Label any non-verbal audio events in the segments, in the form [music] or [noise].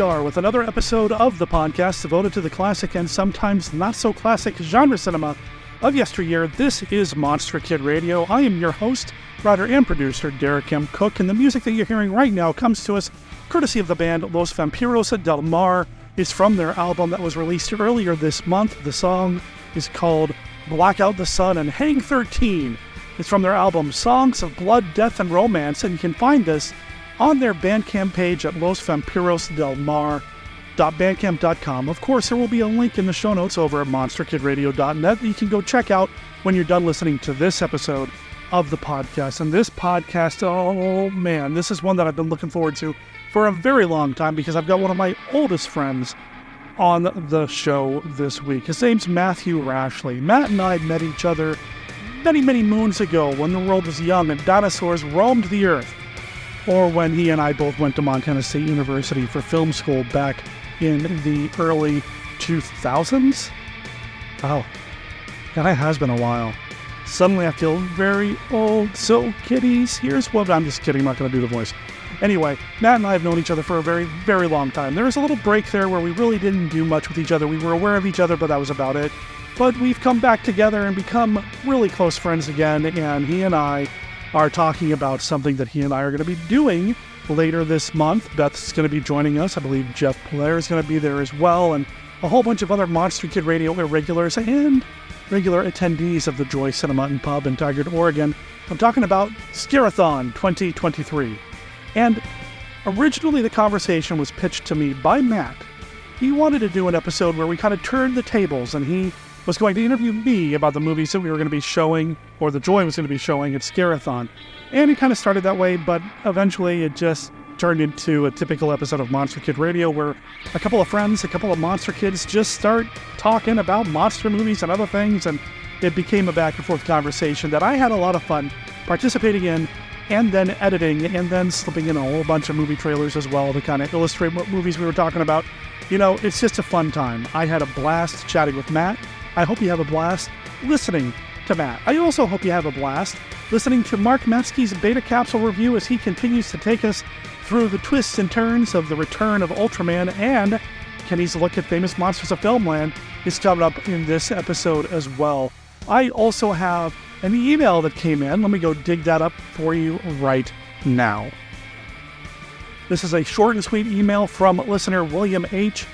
Are with another episode of the podcast devoted to the classic and sometimes not so classic genre cinema of yesteryear. This is Monster Kid Radio. I am your host, writer, and producer, Derek M. Koch, and the music that you're hearing right now comes to us courtesy of the band Los Vampiros del Mar. Is from their album that was released earlier this month. The song is called Blackout the Sun and Hang 13. It's from their album Songs of Blood, Death, and Romance, and you can find this on their Bandcamp page at losvampirosdelmar.bandcamp.com. Of course, there will be a link in the show notes over at monsterkidradio.net that you can go check out when you're done listening to this episode of the podcast. And this podcast, oh man, this is one that I've been looking forward to for a very long time because I've got one of my oldest friends on the show this week. His name's Matthew Rashleigh. Matt and I met each other many, many moons ago when the world was young and dinosaurs roamed the earth or when he and I both went to Montana State University for film school back in the early 2000s. Oh, that has been a while. Suddenly I feel very old. So, kiddies, here's what I'm just kidding, I'm not going to do the voice. Anyway, Matt and I have known each other for a very, very long time. There was a little break there where we really didn't do much with each other. We were aware of each other, but that was about it. But we've come back together and become really close friends again, and he and I are talking about something that he and I are going to be doing later this month. Beth's going to be joining us. I believe Jeff Blair is going to be there as well, and a whole bunch of other Monster Kid Radio irregulars and regular attendees of the Joy Cinema and Pub in Tigard, Oregon. I'm talking about Scare-A-Thon 2023. And originally, the conversation was pitched to me by Matt. He wanted to do an episode where we kind of turned the tables and he was going to interview me about the movies that we were going to be showing, or the Joy was going to be showing at Scare-A-Thon. And it kind of started that way, but eventually it just turned into a typical episode of Monster Kid Radio where a couple of friends, a couple of monster kids just start talking about monster movies and other things, and it became a back and forth conversation that I had a lot of fun participating in and then editing and then slipping in a whole bunch of movie trailers as well to kind of illustrate what movies we were talking about. You know, it's just a fun time. I had a blast chatting with Matt. I hope you have a blast listening to Matt. I also hope you have a blast listening to Mark Matzke's Beta Capsule review as he continues to take us through the twists and turns of the return of Ultraman and Kenny's look at famous monsters of Filmland is coming up in this episode as well. I also have an email that came in. Let me go dig that up for you right now. This is a short and sweet email from listener William H.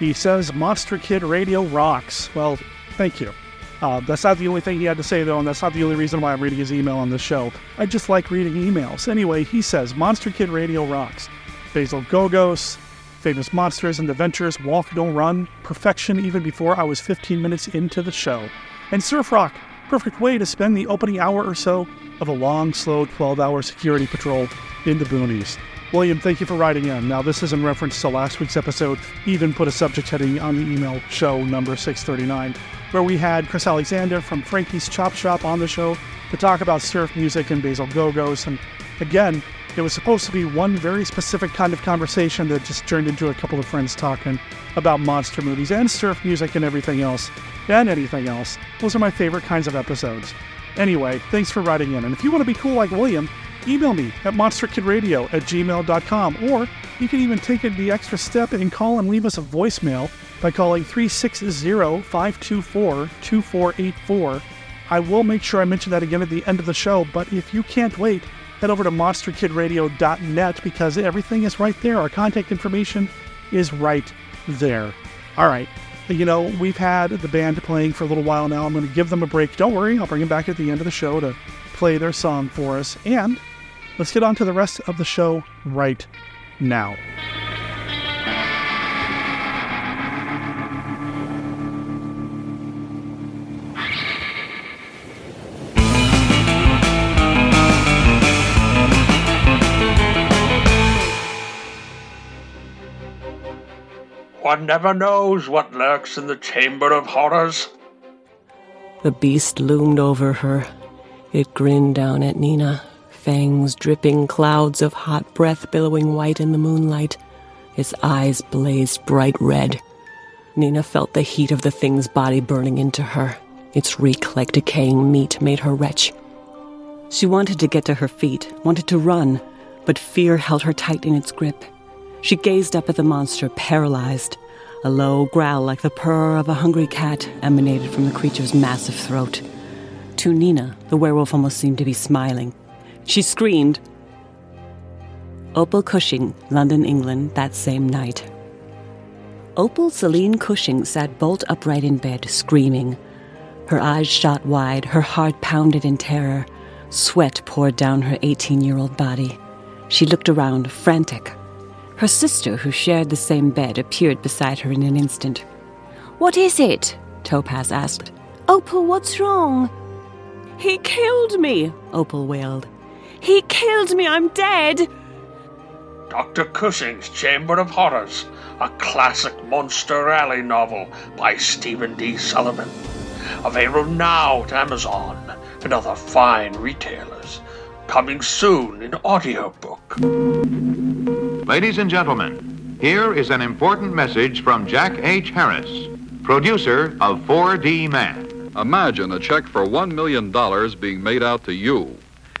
He says, Monster Kid Radio rocks. Well, Thank you. Uh, that's not the only thing he had to say, though, and that's not the only reason why I'm reading his email on this show. I just like reading emails. Anyway, he says Monster Kid Radio rocks. Basil Gogos, famous monsters and adventures, walk, don't run, perfection even before I was 15 minutes into the show. And Surf Rock, perfect way to spend the opening hour or so of a long, slow 12 hour security patrol in the boonies. William, thank you for writing in. Now, this is in reference to last week's episode. Even put a subject heading on the email show number 639 where we had Chris Alexander from Frankie's Chop Shop on the show to talk about surf music and Basil Gogos. And again, it was supposed to be one very specific kind of conversation that just turned into a couple of friends talking about monster movies and surf music and everything else, and anything else. Those are my favorite kinds of episodes. Anyway, thanks for writing in. And if you want to be cool like William, email me at monsterkidradio at gmail.com, or you can even take it the extra step and call and leave us a voicemail by calling 360 524 2484. I will make sure I mention that again at the end of the show, but if you can't wait, head over to monsterkidradio.net because everything is right there. Our contact information is right there. All right. You know, we've had the band playing for a little while now. I'm going to give them a break. Don't worry, I'll bring them back at the end of the show to play their song for us. And let's get on to the rest of the show right now. One never knows what lurks in the chamber of horrors. The beast loomed over her. It grinned down at Nina, fangs dripping, clouds of hot breath billowing white in the moonlight. Its eyes blazed bright red. Nina felt the heat of the thing's body burning into her. Its reek like decaying meat made her retch. She wanted to get to her feet, wanted to run, but fear held her tight in its grip. She gazed up at the monster, paralyzed. A low growl like the purr of a hungry cat emanated from the creature's massive throat. To Nina, the werewolf almost seemed to be smiling. She screamed. Opal Cushing, London, England, that same night. Opal Celine Cushing sat bolt upright in bed, screaming. Her eyes shot wide, her heart pounded in terror. Sweat poured down her 18 year old body. She looked around, frantic. Her sister, who shared the same bed, appeared beside her in an instant. What is it? Topaz asked. Opal, what's wrong? He killed me, Opal wailed. He killed me, I'm dead. Dr. Cushing's Chamber of Horrors, a classic Monster Alley novel by Stephen D. Sullivan. Available now at Amazon and other fine retailers. Coming soon in audiobook. Ladies and gentlemen, here is an important message from Jack H. Harris, producer of 4D Man. Imagine a check for $1 million being made out to you.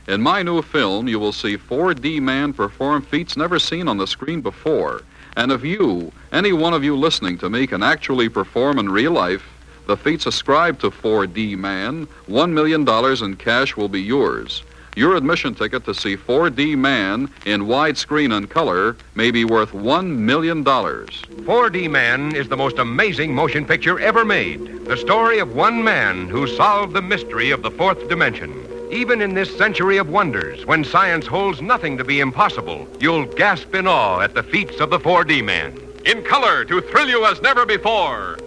In my new film, you will see 4D Man perform feats never seen on the screen before. And if you, any one of you listening to me, can actually perform in real life, the feats ascribed to 4D Man, $1 million in cash will be yours. Your admission ticket to see 4D Man in widescreen and color may be worth $1 million. 4D Man is the most amazing motion picture ever made. The story of one man who solved the mystery of the fourth dimension. Even in this century of wonders, when science holds nothing to be impossible, you'll gasp in awe at the feats of the 4D Man. In color to thrill you as never before,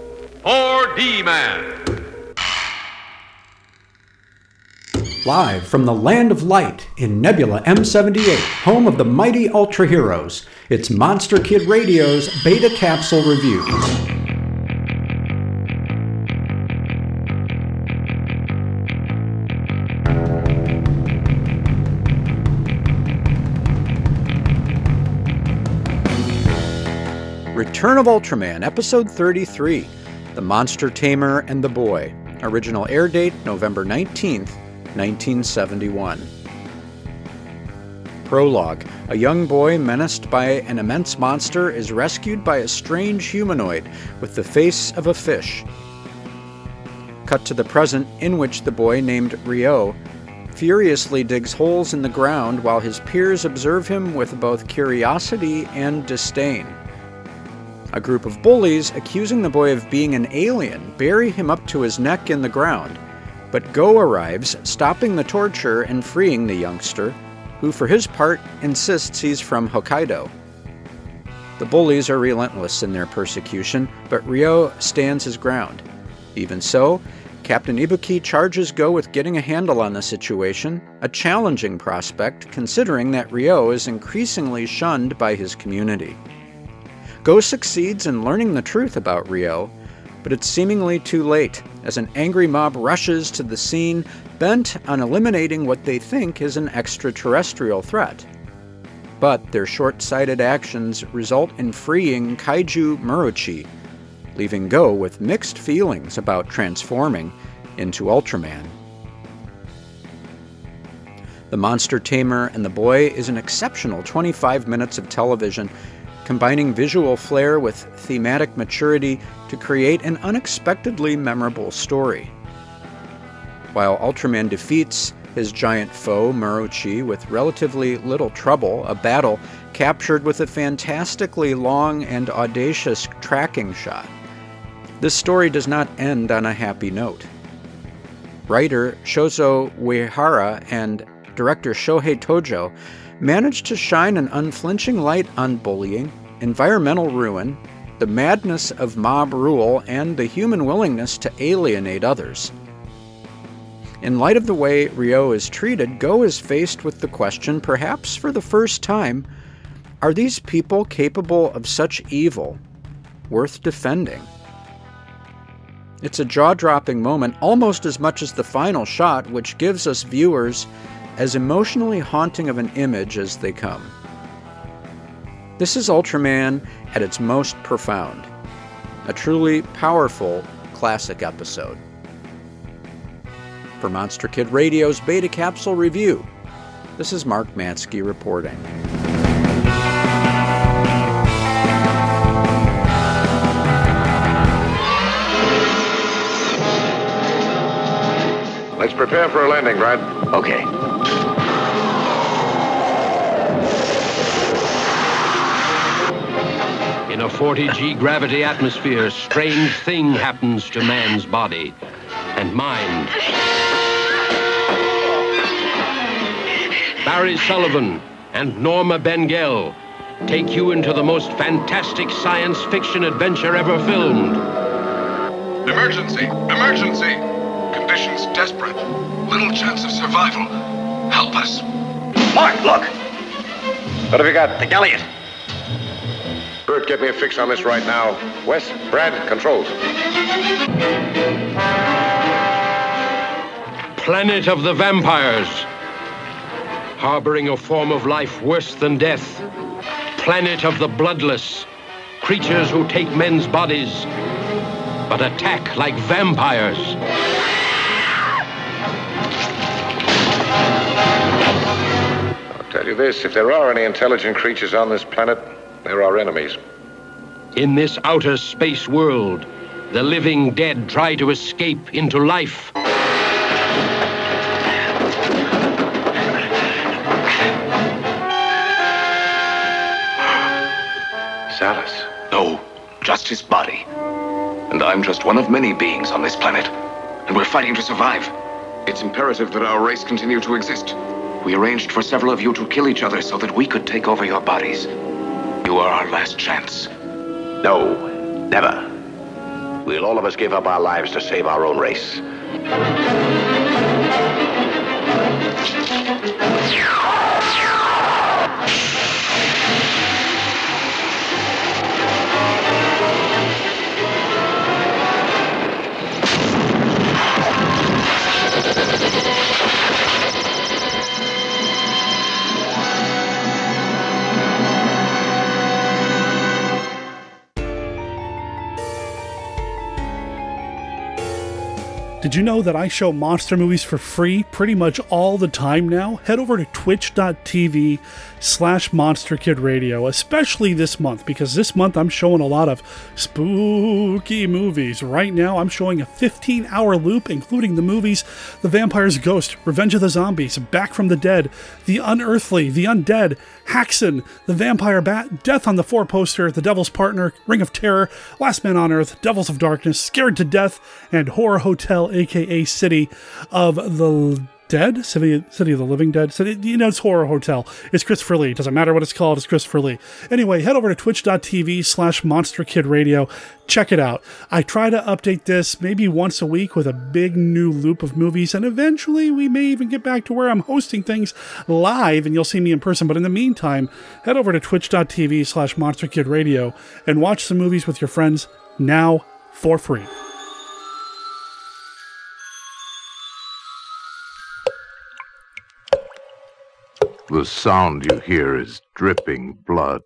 4D Man. Live from the land of light in Nebula M78, home of the mighty Ultra Heroes, it's Monster Kid Radio's Beta Capsule Review. Return of Ultraman, Episode 33 The Monster Tamer and the Boy. Original air date November 19th, 1971. Prologue A young boy menaced by an immense monster is rescued by a strange humanoid with the face of a fish. Cut to the present, in which the boy named Rio furiously digs holes in the ground while his peers observe him with both curiosity and disdain. A group of bullies, accusing the boy of being an alien, bury him up to his neck in the ground. But Go arrives, stopping the torture and freeing the youngster, who for his part insists he's from Hokkaido. The bullies are relentless in their persecution, but Ryo stands his ground. Even so, Captain Ibuki charges Go with getting a handle on the situation, a challenging prospect considering that Ryo is increasingly shunned by his community. Go succeeds in learning the truth about Ryo, but it's seemingly too late as an angry mob rushes to the scene bent on eliminating what they think is an extraterrestrial threat. But their short sighted actions result in freeing Kaiju Murochi, leaving Go with mixed feelings about transforming into Ultraman. The Monster Tamer and the Boy is an exceptional 25 minutes of television combining visual flair with thematic maturity to create an unexpectedly memorable story. While Ultraman defeats his giant foe, Murochi, with relatively little trouble, a battle captured with a fantastically long and audacious tracking shot. This story does not end on a happy note. Writer Shozo Uehara and director Shohei Tojo managed to shine an unflinching light on bullying, environmental ruin, the madness of mob rule, and the human willingness to alienate others. In light of the way Rio is treated, Go is faced with the question, perhaps for the first time are these people capable of such evil worth defending? It's a jaw dropping moment, almost as much as the final shot, which gives us viewers as emotionally haunting of an image as they come. This is Ultraman at its most profound, a truly powerful classic episode. For Monster Kid Radio's Beta Capsule Review, this is Mark Matzke reporting. Let's prepare for a landing, Brad. Okay. A 40G gravity atmosphere, strange thing happens to man's body and mind. Barry Sullivan and Norma Bengell take you into the most fantastic science fiction adventure ever filmed. Emergency! Emergency! Conditions desperate. Little chance of survival. Help us. Mark, look! What have you got? The Elliot. Bert, get me a fix on this right now. Wes, Brad, controls. Planet of the Vampires. Harboring a form of life worse than death. Planet of the Bloodless. Creatures who take men's bodies, but attack like vampires. I'll tell you this if there are any intelligent creatures on this planet, they're our enemies. In this outer space world, the living dead try to escape into life. Salas. No, just his body. And I'm just one of many beings on this planet. And we're fighting to survive. It's imperative that our race continue to exist. We arranged for several of you to kill each other so that we could take over your bodies. You are our last chance. No, never. We'll all of us give up our lives to save our own race. Did you know that I show monster movies for free pretty much all the time now? Head over to twitch.tv slash monster kid radio, especially this month, because this month I'm showing a lot of spooky movies. Right now I'm showing a 15 hour loop, including the movies The Vampire's Ghost, Revenge of the Zombies, Back from the Dead, The Unearthly, The Undead, Häxan, The Vampire Bat, Death on the Four Poster, The Devil's Partner, Ring of Terror, Last Man on Earth, Devils of Darkness, Scared to Death, and Horror Hotel, aka City of the Dead, City, City of the Living Dead. So, you know, it's Horror Hotel. It's Christopher Lee. Doesn't matter what it's called. It's Christopher Lee. Anyway, head over to twitch.tv slash Monster Kid Radio. Check it out. I try to update this maybe once a week with a big new loop of movies, and eventually we may even get back to where I'm hosting things live and you'll see me in person. But in the meantime, head over to twitch.tv slash Monster Kid Radio and watch some movies with your friends now for free. The sound you hear is dripping blood.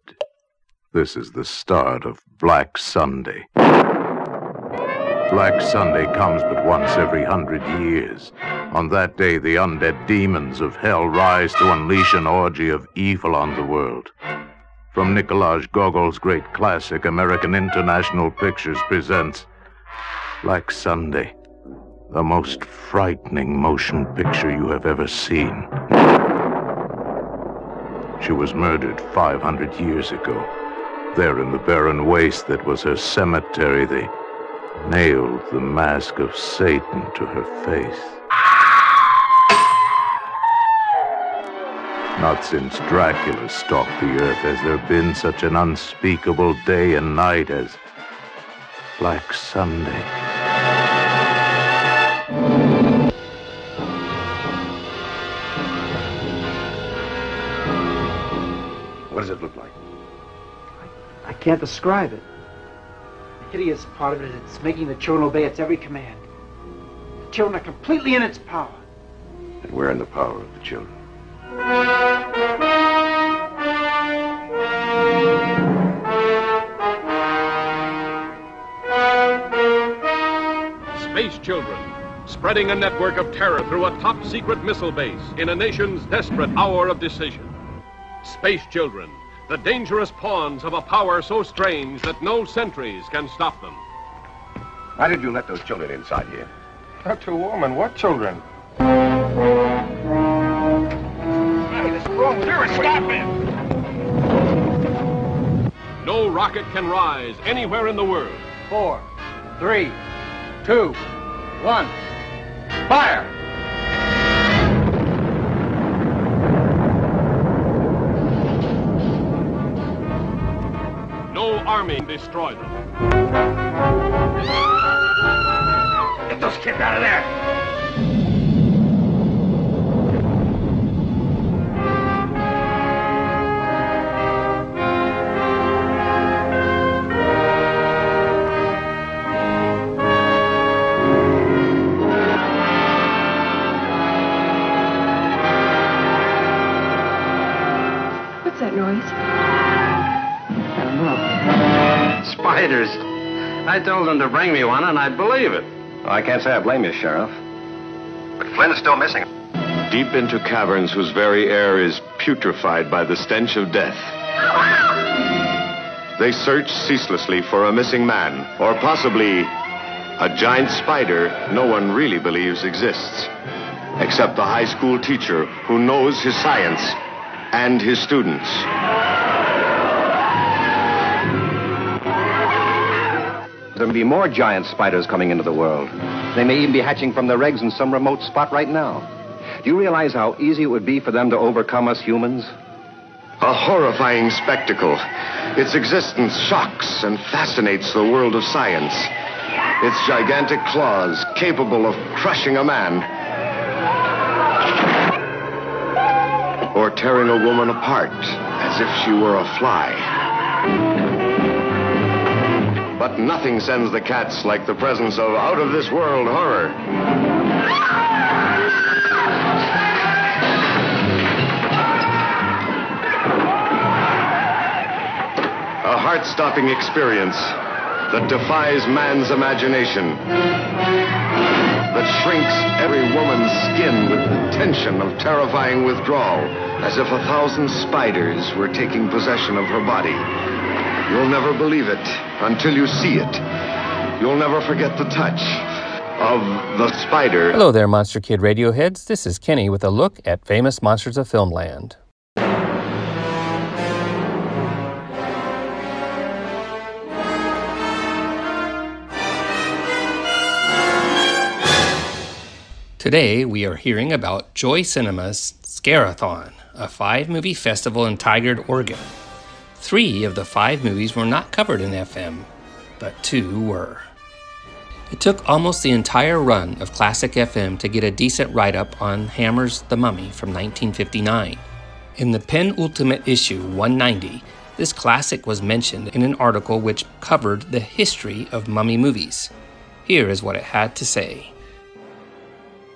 This is the start of Black Sunday. Black Sunday comes but once every hundred years. On that day, the undead demons of hell rise to unleash an orgy of evil on the world. From Nikolai Gogol's great classic, American International Pictures presents Black Sunday, the most frightening motion picture you have ever seen. She was murdered 500 years ago. There in the barren waste that was her cemetery, they nailed the mask of Satan to her face. Not since Dracula stalked the earth has there been such an unspeakable day and night as Black Sunday. What does it look like? I can't describe it. The hideous part of it is it's making the children obey its every command. The children are completely in its power. And we're in the power of the children. Space Children, spreading a network of terror through a top secret missile base in a nation's desperate hour of decision. Space Children, the dangerous pawns of a power so strange that no sentries can stop them. Why did you let those children inside here? Not Dr. Woolman, what children? No rocket can rise anywhere in the world. Four, three, two, one. Fire! Army destroy them. Get those kids out of there! What's that noise? I. Spiders. I told them to bring me one, and I'd believe it. I can't say I blame you, Sheriff. But Flynn's still missing. Deep into caverns whose very air is putrefied by the stench of death. They search ceaselessly for a missing man, or possibly a giant spider no one really believes exists, except the high school teacher who knows his science and his students. There may be more giant spiders coming into the world. They may even be hatching from their eggs in some remote spot right now. Do you realize how easy it would be for them to overcome us humans? A horrifying spectacle. Its existence shocks and fascinates the world of science. Its gigantic claws capable of crushing a man or tearing a woman apart as if she were a fly. But nothing sends the cats like the presence of out of this world horror. A heart stopping experience that defies man's imagination, that shrinks every woman's skin with the tension of terrifying withdrawal, as if a thousand spiders were taking possession of her body. You'll never believe it until you see it. You'll never forget the touch of the spider. Hello there, Monster Kid Radioheads. This is Kenny with a look at famous monsters of filmland. Today, we are hearing about Joy Cinema's Scare-A-Thon, a five movie festival in Tigard, Oregon. Three of the five movies were not covered in FM, but two were. It took almost the entire run of Classic FM to get a decent write up on Hammer's The Mummy from 1959. In the penultimate issue, 190, this classic was mentioned in an article which covered the history of mummy movies. Here is what it had to say.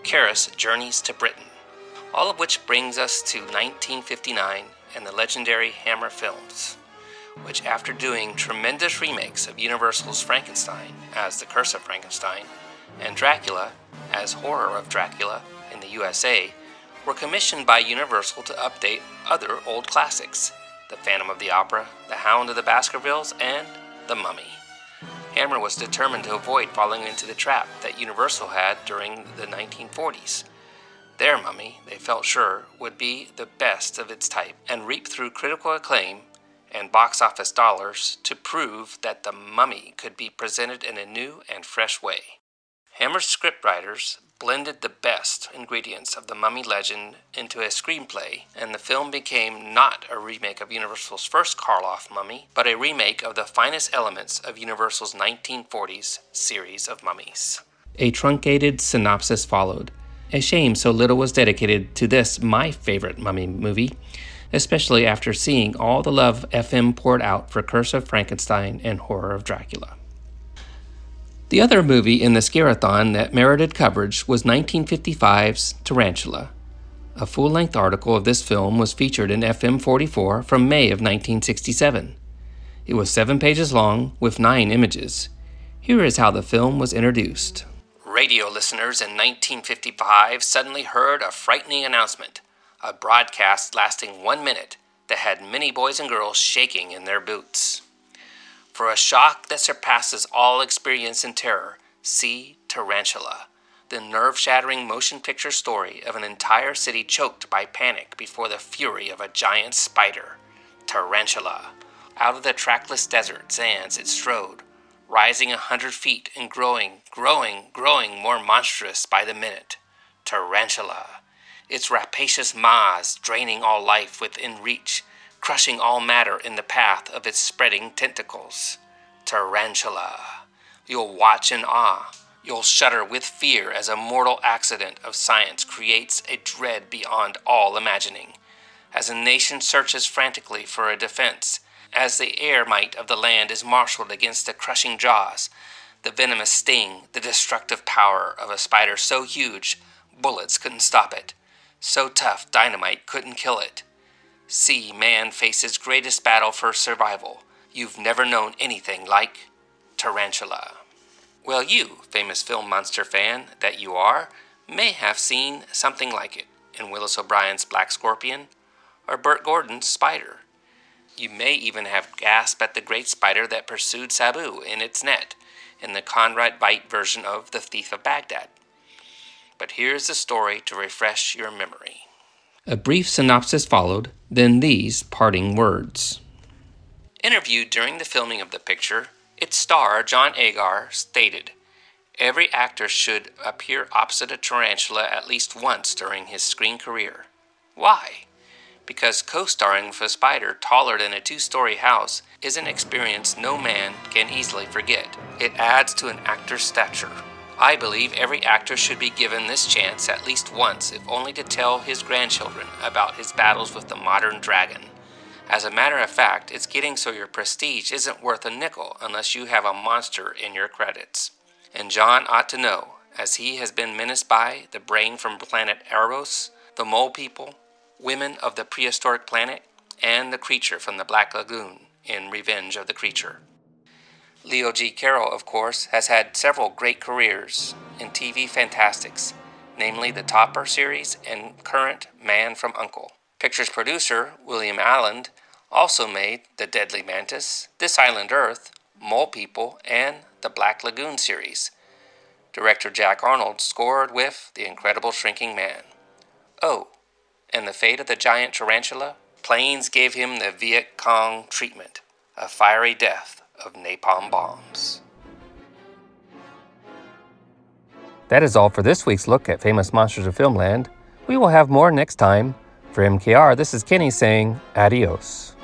Kharis journeys to Britain, all of which brings us to 1959 and the legendary Hammer films, which, after doing tremendous remakes of Universal's Frankenstein as The Curse of Frankenstein and Dracula as Horror of Dracula in the USA, were commissioned by Universal to update other old classics The Phantom of the Opera, The Hound of the Baskervilles, and The Mummy. Hammer was determined to avoid falling into the trap that Universal had during the 1940s. Their mummy, they felt sure, would be the best of its type and reap through critical acclaim and box office dollars to prove that the mummy could be presented in a new and fresh way. Hammer's scriptwriters blended the best ingredients of the mummy legend into a screenplay, and the film became not a remake of Universal's first Karloff mummy, but a remake of the finest elements of Universal's 1940s series of mummies. A truncated synopsis followed. A shame so little was dedicated to this, my favorite mummy movie, especially after seeing all the love FM poured out for Curse of Frankenstein and Horror of Dracula. The other movie in the Scare-A-Thon that merited coverage was 1955's Tarantula. A full length article of this film was featured in FM 44 from May of 1967. It was seven pages long with nine images. Here is how the film was introduced. Radio listeners in 1955 suddenly heard a frightening announcement, a broadcast lasting one minute that had many boys and girls shaking in their boots. For a shock that surpasses all experience in terror, see Tarantula, the nerve shattering motion picture story of an entire city choked by panic before the fury of a giant spider, Tarantula. Out of the trackless desert sands it strode, rising a hundred feet and growing, growing, growing more monstrous by the minute. Tarantula. Its rapacious maws draining all life within reach, crushing all matter in the path of its spreading tentacles. Tarantula. You'll watch in awe. You'll shudder with fear as a mortal accident of science creates a dread beyond all imagining. As a nation searches frantically for a defense, as the air might of the land is marshaled against the crushing jaws, the venomous sting, the destructive power of a spider so huge, bullets couldn't stop it. So tough, dynamite couldn't kill it. See man faces greatest battle for survival. You've never known anything like Tarantula. Well, you, famous film monster fan that you are, may have seen something like it in Willis O'Brien's Black Scorpion or Bert Gordon's Spider. You may even have gasped at the great spider that pursued Sabu in its net in the Conrad Veidt version of The Thief of Baghdad. But here's the story to refresh your memory. A brief synopsis followed, then these parting words. Interviewed during the filming of the picture, its star, John Agar, stated Every actor should appear opposite a tarantula at least once during his screen career. Why? Because co starring with a spider taller than a two story house is an experience no man can easily forget. It adds to an actor's stature. I believe every actor should be given this chance at least once, if only to tell his grandchildren about his battles with the modern dragon. As a matter of fact, it's getting so your prestige isn't worth a nickel unless you have a monster in your credits. And John ought to know, as he has been menaced by the brain from planet Arous, the mole people, women of the prehistoric planet, and the creature from the Black Lagoon in Revenge of the Creature. Leo G. Carroll, of course, has had several great careers in TV fantastics, namely the Topper series and current Man from Uncle. Pictures producer William Alland also made The Deadly Mantis, This Island Earth, Mole People, and the Black Lagoon series. Director Jack Arnold scored with The Incredible Shrinking Man. Oh, and the fate of the giant tarantula? Planes gave him the Viet Cong treatment, a fiery death of napalm bombs. That is all for this week's look at famous monsters of filmland. We will have more next time. For MKR, this is Kenny saying adios.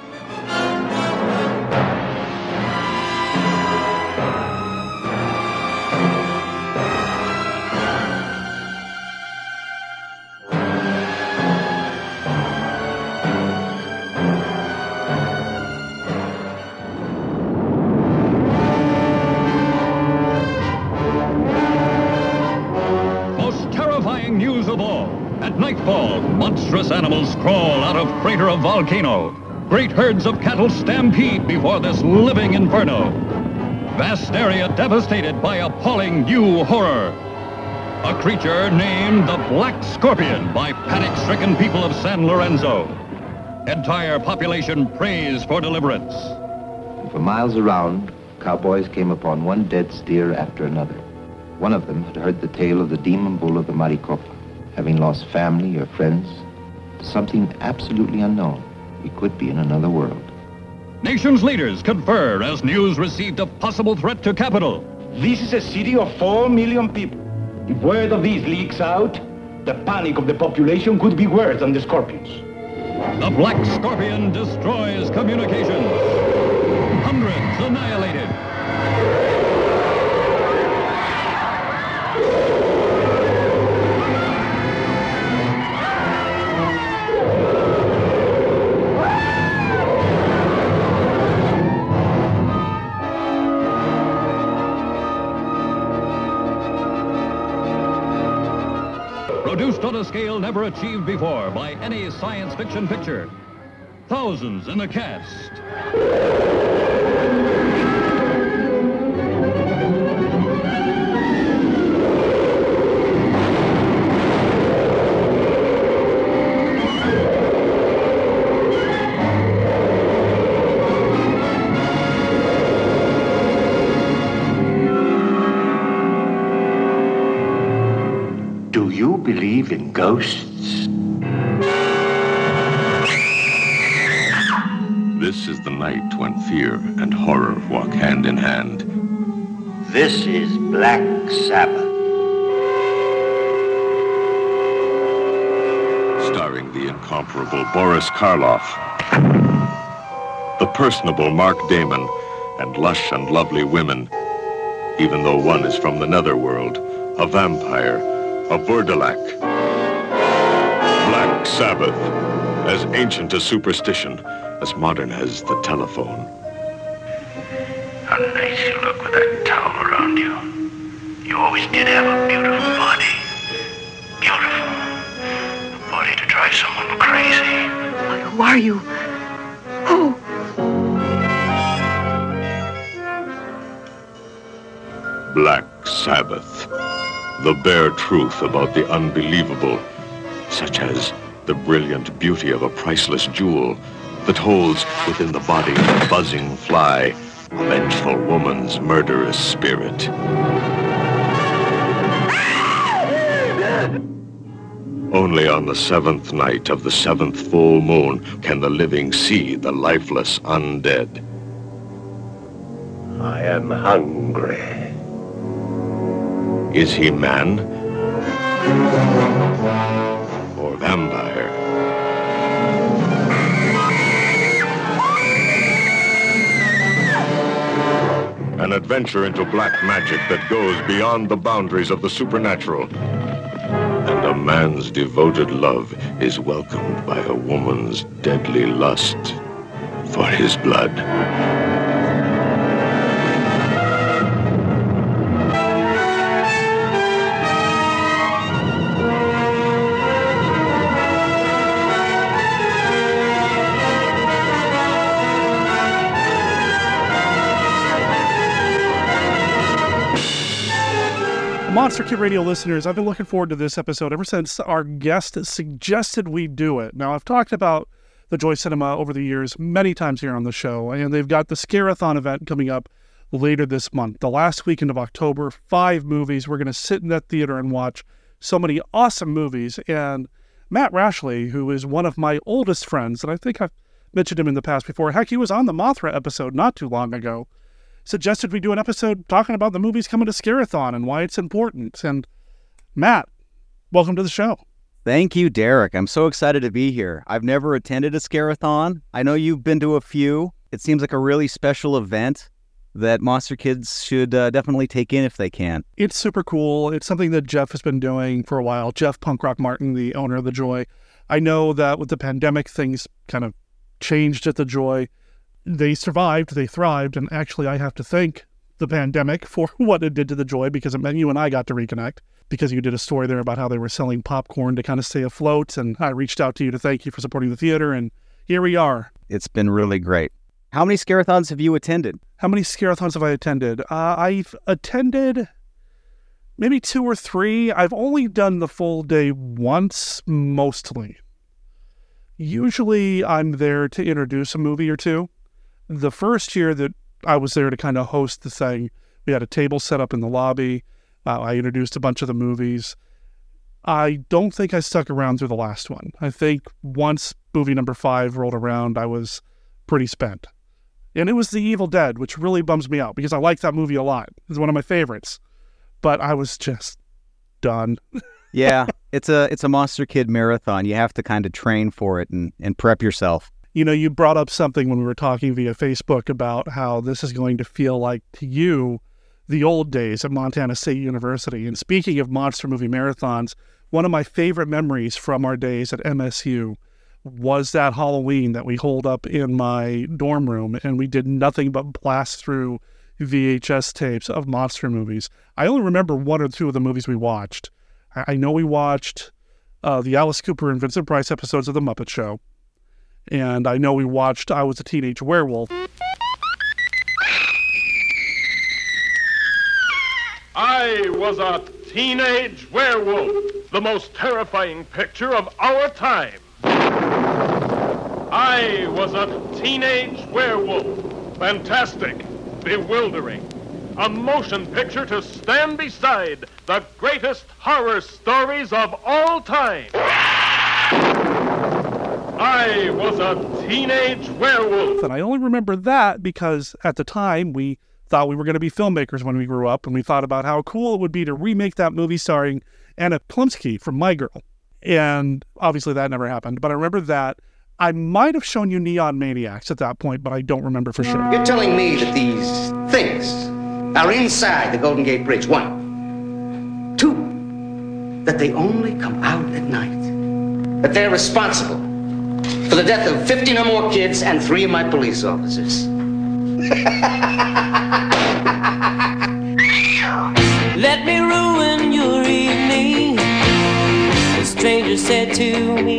Volcano. Great herds of cattle stampede before this living inferno. Vast area devastated by appalling new horror. A creature named the Black Scorpion by panic-stricken people of San Lorenzo. Entire population prays for deliverance. For miles around, cowboys came upon one dead steer after another. One of them had heard the tale of the demon bull of the Maricopa. Having lost family or friends, something absolutely unknown, we could be in another world. Nation's leaders confer as news received of possible threat to capital. This is a city of 4 million people. If word of these leaks out, the panic of the population could be worse than the scorpions. The Black Scorpion destroys communications. Hundreds annihilated. A scale never achieved before by any science fiction picture. Thousands in the cast. Ghosts? This is the night when fear and horror walk hand in hand. This is Black Sabbath. Starring the incomparable Boris Karloff, the personable Mark Damon, and lush and lovely women, even though one is from the netherworld, a vampire, a Wurdalak. Black Sabbath, as ancient as superstition, as modern as the telephone. How nice you look with that towel around you. You always did have a beautiful body. Beautiful. A body to drive someone crazy. Who are you? Who? Black Sabbath. The bare truth about the unbelievable, such as the brilliant beauty of a priceless jewel that holds within the body of a buzzing fly a vengeful woman's murderous spirit. Only on the seventh night of the seventh full moon can the living see the lifeless undead. I am hungry. Is he man An adventure into black magic that goes beyond the boundaries of the supernatural. And a man's devoted love is welcomed by a woman's deadly lust for his blood. Monster Kid Radio listeners, I've been looking forward to this episode ever since our guest suggested we do it. Now, I've talked about the Joy Cinema over the years many times here on the show, and they've got the Scare-A-Thon event coming up later this month, the last weekend of October. Five movies. We're going to sit in that theater and watch so many awesome movies. And Matt Rashleigh, who is one of my oldest friends, and I think I've mentioned him in the past before. Heck, he was on the Mothra episode not too long ago suggested we do an episode talking about the movies coming to Scare-A-Thon and why it's important. And Matt, welcome to the show. Thank you, Derek. I'm so excited to be here. I've never attended a Scare-A-Thon. I know you've been to a few. It seems like a really special event that Monster Kids should uh, definitely take in if they can. It's super cool. It's something that Jeff has been doing for a while. Jeff Punk Rock Martin, the owner of the Joy. I know that with the pandemic, things kind of changed at the Joy they survived, they thrived, and actually, I have to thank the pandemic [laughs] for what it did to the joy because it meant you and I got to reconnect because you did a story there about how they were selling popcorn to kind of stay afloat. And I reached out to you to thank you for supporting the theater, and here we are. It's been really great. How many Scare-A-Thons have you attended? How many Scare-A-Thons have I attended? Uh, I've attended maybe two or three. I've only done the full day once, mostly. Usually, I'm there to introduce a movie or two the first year that I was there to kind of host the thing, we had a table set up in the lobby. Uh, I introduced a bunch of the movies. I don't think I stuck around through the last one. I think once movie number five rolled around, I was pretty spent. And it was The Evil Dead, which really bums me out because I like that movie a lot. It's one of my favorites. But I was just done. [laughs] yeah, it's a it's a Monster Kid marathon. You have to kind of train for it and, and prep yourself you know, you brought up something when we were talking via Facebook about how this is going to feel like to you the old days at Montana State University. And speaking of monster movie marathons, one of my favorite memories from our days at MSU was that Halloween that we holed up in my dorm room and we did nothing but blast through VHS tapes of monster movies. I only remember one or two of the movies we watched. I know we watched uh, the Alice Cooper and Vincent Price episodes of The Muppet Show. And I know we watched I Was a Teenage Werewolf. I was a teenage werewolf, the most terrifying picture of our time. I was a teenage werewolf, fantastic, bewildering, a motion picture to stand beside the greatest horror stories of all time. I was a teenage werewolf. And I only remember that because at the time we thought we were going to be filmmakers when we grew up, and we thought about how cool it would be to remake that movie starring Anna Chlumsky from My Girl. And obviously that never happened. But I remember that. I might have shown you Neon Maniacs at that point, but I don't remember for sure. You're telling me that these things are inside the Golden Gate Bridge. One. Two. That they only come out at night. That they're responsible for the death of 15 or more kids and three of my police officers. [laughs] Let me ruin your evening. The stranger said to me,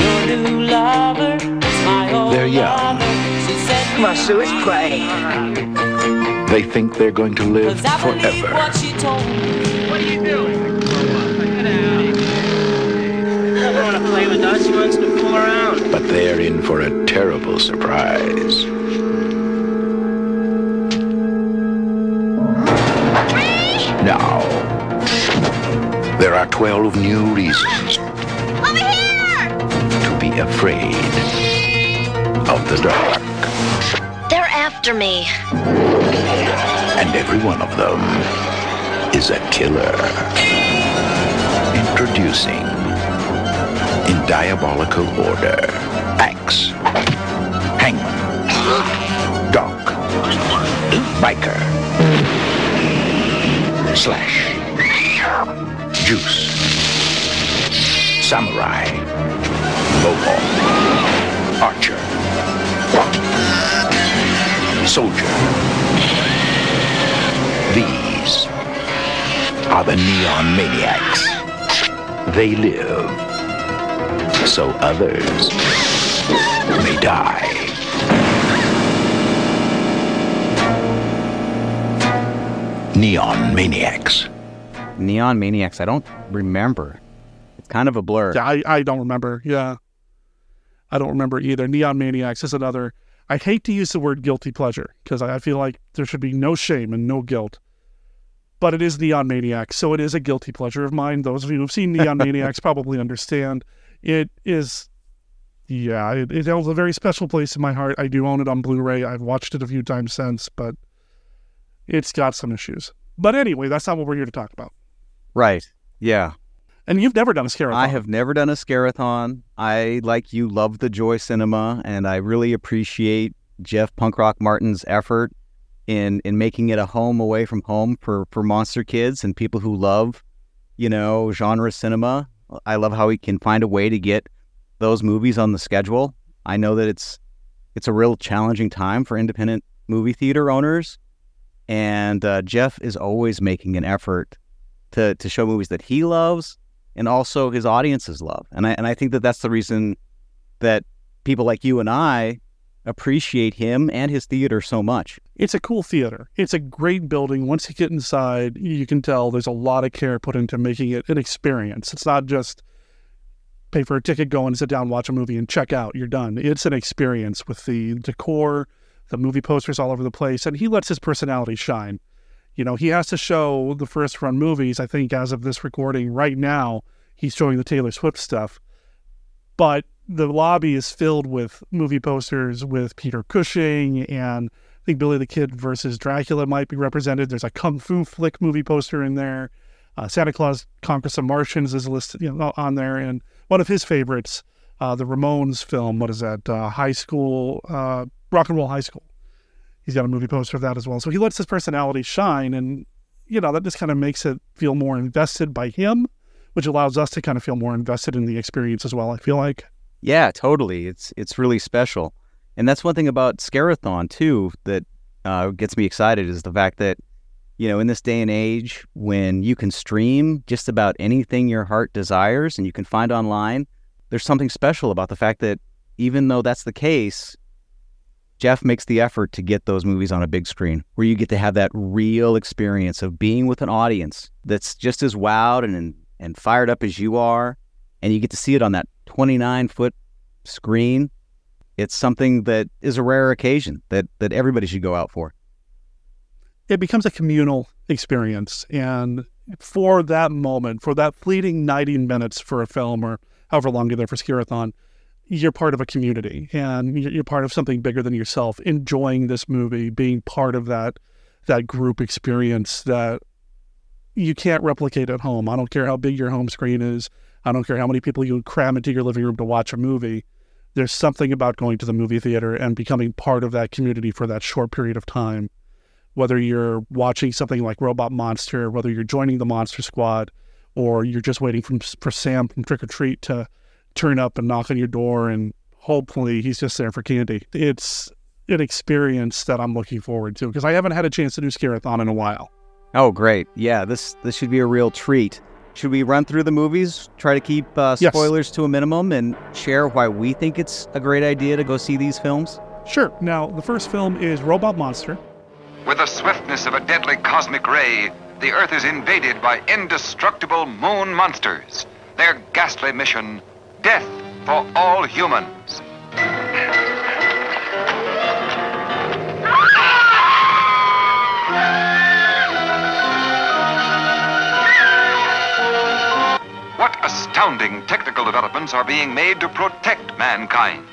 Your new lover is my old They're young. lover. She said, Come on, Sue, it's play. They think they're going to live Cause I believe forever. what she told me. What are you doing? doesn't want to play with us. He wants to fool around. But they're in for a terrible surprise. Now, there are 12 new reasons to be afraid of the dark. They're after me. And every one of them is a killer. Introducing, in diabolical order, Axe, Hangman, Dog, Biker, Slash, Juice, Samurai, Mohawk, Archer, Soldier. These are the Neon Maniacs. They live so others may die. Neon Maniacs. Neon Maniacs. I don't remember. It's kind of a blur. Yeah, I, I don't remember. Yeah. I don't remember either. Neon Maniacs is another. I hate to use the word guilty pleasure because I I feel like there should be no shame and no guilt. But it is Neon Maniacs, so it is a guilty pleasure of mine. Those of you who've seen Neon [laughs] Maniacs probably understand. It is, yeah, it, it holds a very special place in my heart. I do own it on Blu ray. I've watched it a few times since, but it's got some issues. But anyway, that's not what we're here to talk about. Right. Yeah. And you've never done a scare I have never done a Scare-A-Thon. I, like you, love the Joy Cinema, and I really appreciate Jeff Punk Rock Martin's effort in in making it a home away from home for for monster kids and people who love, you know, genre cinema. I love how he can find a way to get those movies on the schedule. I know that it's it's a real challenging time for independent movie theater owners, and uh, Jeff is always making an effort to to show movies that he loves and also his audiences love. And I and I think that that's the reason that people like you and I appreciate him and his theater so much. It's a cool theater. It's a great building. Once you get inside, you can tell there's a lot of care put into making it an experience. It's not just pay for a ticket, go and sit down, watch a movie, and check out. You're done. It's an experience with the decor, the movie posters all over the place, and he lets his personality shine. You know, he has to show the first run movies. I think as of this recording right now, he's showing the Taylor Swift stuff. But the lobby is filled with movie posters with Peter Cushing and I think Billy the Kid versus Dracula might be represented. There's a kung fu flick movie poster in there. Uh, Santa Claus Conquers some Martians is listed you know, on there, and one of his favorites, uh, the Ramones film. What is that? Uh, high School, uh, Rock and Roll High School. He's got a movie poster of that as well. So he lets his personality shine, and you know that just kind of makes it feel more invested by him, which allows us to kind of feel more invested in the experience as well. I feel like. Yeah, totally. It's it's really special, and that's one thing about Scare-A-Thon too that uh, gets me excited is the fact that you know in this day and age when you can stream just about anything your heart desires and you can find online, there's something special about the fact that even though that's the case, Jeff makes the effort to get those movies on a big screen where you get to have that real experience of being with an audience that's just as wowed and and fired up as you are, and you get to see it on that 29 foot screen. It's something that is a rare occasion that that everybody should go out for. it becomes a communal experience. And for that moment, for that fleeting 90 minutes for a film or however long you're there for Scare-A-Thon, you're part of a community and you're part of something bigger than yourself, enjoying this movie, being part of that that group experience that you can't replicate at home. I don't care how big your home screen is. I don't care how many people you cram into your living room to watch a movie. There's something about going to the movie theater and becoming part of that community for that short period of time. Whether you're watching something like Robot Monster, whether you're joining the Monster Squad, or you're just waiting from, for Sam from Trick or Treat to turn up and knock on your door, and hopefully he's just there for candy. It's an experience that I'm looking forward to because I haven't had a chance to do Scare-A-Thon in a while. Oh, great! Yeah, this this should be a real treat. Should we run through the movies, try to keep uh, Yes. spoilers to a minimum, and share why we think it's a great idea to go see these films? Sure. Now, the first film is Robot Monster. With the swiftness of a deadly cosmic ray, the Earth is invaded by indestructible moon monsters. Their ghastly mission death for all humans. Astounding technical developments are being made to protect mankind?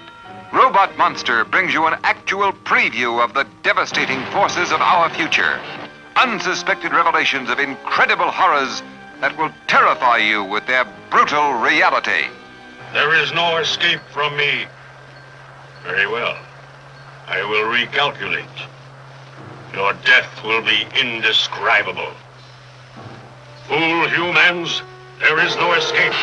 Robot Monster brings you an actual preview of the devastating forces of our future. Unsuspected revelations of incredible horrors that will terrify you with their brutal reality. There is no escape from me. Very well. I will recalculate. Your death will be indescribable. Fool humans, there is no escape.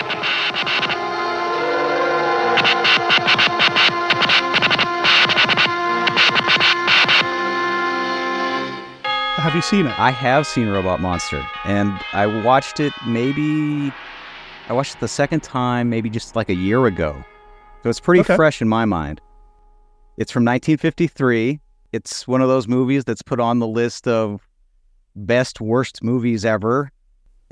Have you seen it? I have seen Robot Monster, and I watched it maybe. I watched it the second time, maybe just like a year ago. So it's pretty Okay. fresh in my mind. It's from 1953. It's one of those movies that's put on the list of best worst movies ever.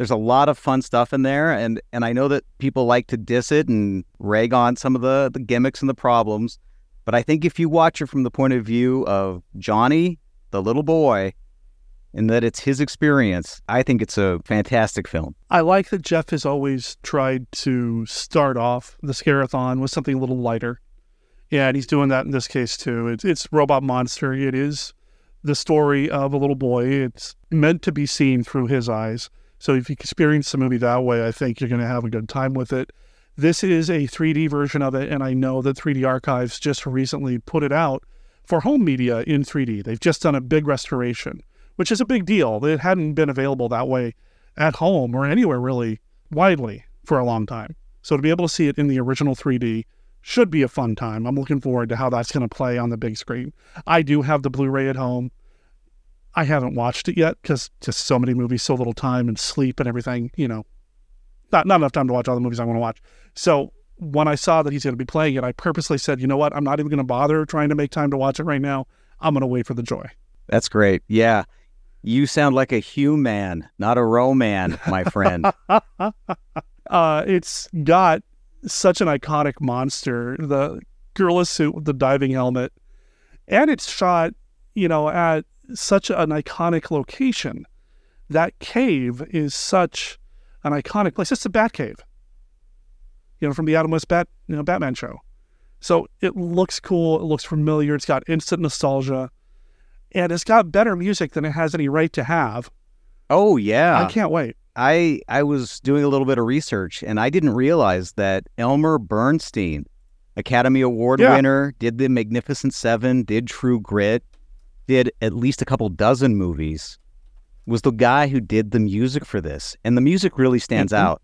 There's a lot of fun stuff in there, and and I know that people like to diss it and rag on some of the the gimmicks and the problems, but I think if you watch it from the point of view of Johnny, the little boy, and that it's his experience, I think it's a fantastic film. I like that Jeff has always tried to start off the Scare-A-Thon with something a little lighter. Yeah, and he's doing that in this case too. It's, it's Robot Monster. It is the story of a little boy. It's meant to be seen through his eyes. So if you experience the movie that way, I think you're going to have a good time with it. This is a 3D version of it, and I know that 3D Archives just recently put it out for home media in 3D. They've just done a big restoration, which is a big deal. It hadn't been available that way at home or anywhere really widely for a long time. So to be able to see it in the original 3D should be a fun time. I'm looking forward to how that's going to play on the big screen. I do have the Blu-ray at home. I haven't watched it yet because just so many movies, so little time and sleep and everything. You know, not not enough time to watch all the movies I want to watch. So when I saw that he's going to be playing it, I purposely said, you know what, I'm not even going to bother trying to make time to watch it right now. I'm going to wait for the joy. That's great. Yeah. You sound like a human, not a Ro-Man, my friend. [laughs] uh, it's got such an iconic monster, the gorilla suit with the diving helmet, and it's shot, you know, at such an iconic location. That cave is such an iconic place. It's a Bat Cave, you know, from the Adam West Bat, you know, Batman show. So it looks cool. It looks familiar. It's got instant nostalgia, and it's got better music than it has any right to have. Oh yeah. I can't wait. I I was doing a little bit of research and I didn't realize that Elmer Bernstein, Academy Award Yeah. winner, did The Magnificent Seven, did True Grit, did at least a couple dozen movies, was the guy who did the music for this. And the music really stands Mhm. out.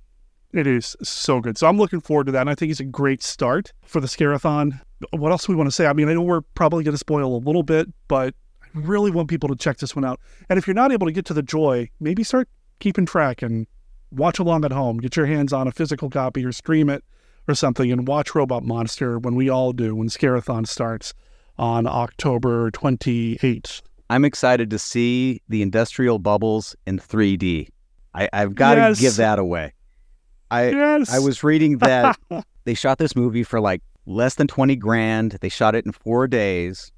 It is so good. So I'm looking forward to that. And I think it's a great start for the Scare-A-Thon. What else do we want to say? I mean, I know we're probably going to spoil a little bit, but I really want people to check this one out. And if you're not able to get to the joy, maybe start keeping track and watch along at home. Get your hands on a physical copy or stream it or something and watch Robot Monster when we all do, when Scare-A-Thon starts on October 28th. I'm excited to see the industrial bubbles in 3D. I, I've got to Yes. give that away. I Yes. I was reading that [laughs] they shot this movie for like less than 20 grand. They shot it in four days.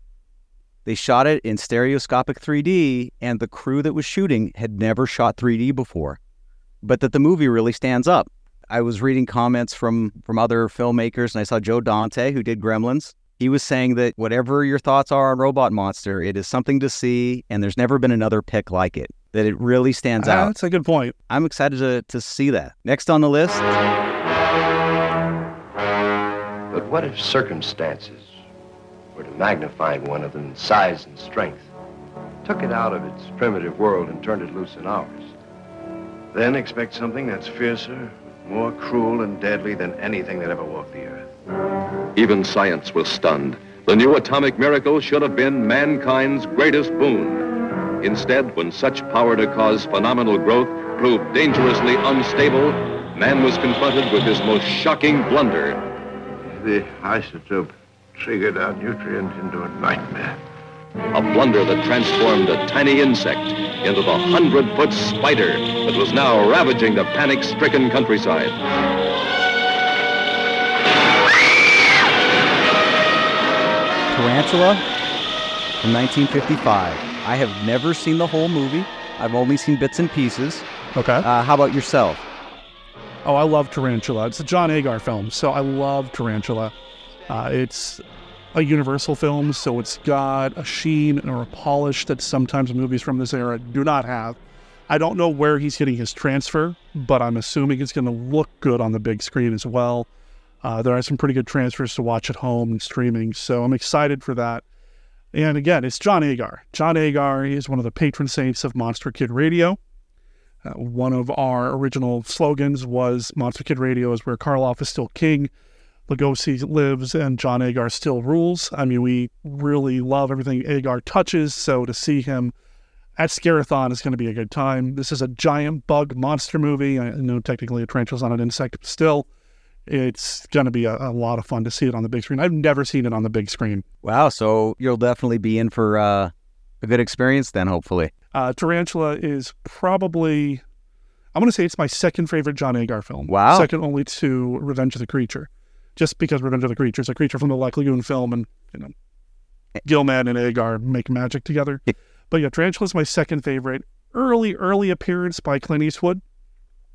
They shot it in stereoscopic 3D, and the crew that was shooting had never shot 3D before. But that the movie really stands up. I was reading comments from from other filmmakers, and I saw Joe Dante, who did Gremlins. He was saying that whatever your thoughts are on Robot Monster, it is something to see, and there's never been another pick like it. That it really stands Ah, out. That's a good point. I'm excited to, to see that. Next on the list, But what if circumstances were to magnify one of them in size and strength, took it out of its primitive world and turned it loose in ours? Then expect something that's fiercer, more cruel and deadly than anything that ever walked the earth. Even science was stunned. The new atomic miracle should have been mankind's greatest boon. Instead, when such power to cause phenomenal growth proved dangerously unstable, man was confronted with his most shocking blunder. The isotope triggered our nutrient into a nightmare. A blunder that transformed a tiny insect into the hundred-foot spider that was now ravaging the panic-stricken countryside. Tarantula from 1955. I have never seen the whole movie. I've only seen bits and pieces. Okay. Uh, how about yourself? Oh, I love Tarantula. It's a John Agar film, so I love Tarantula. Uh, it's a Universal film, so it's got a sheen or a polish that sometimes movies from this era do not have. I don't know where he's getting his transfer, but I'm assuming it's going to look good on the big screen as well. Uh, there are some pretty good transfers to watch at home and streaming, so I'm excited for that. And again, it's John Agar. John Agar is one of the patron saints of Monster Kid Radio. Uh, one of our original slogans was Monster Kid Radio is where Karloff is still king, Lugosi lives, and John Agar still rules. I mean, we really love everything Agar touches, so to see him at Scare-A-Thon is going to be a good time. This is a giant bug monster movie. I know technically a tarantula's not an insect, but still, it's going to be a, a lot of fun to see it on the big screen. I've never seen it on the big screen. Wow, so you'll definitely be in for uh, a good experience then, hopefully. Uh, Tarantula is probably, I'm going to say it's my second favorite John Agar film. Wow. Second only to Revenge of the Creature. Just because Revenge of the Creature is a creature from the Black Lagoon film and, you know, Gilman and Agar make magic together. But yeah, Tarantula is my second favorite. Early, early appearance by Clint Eastwood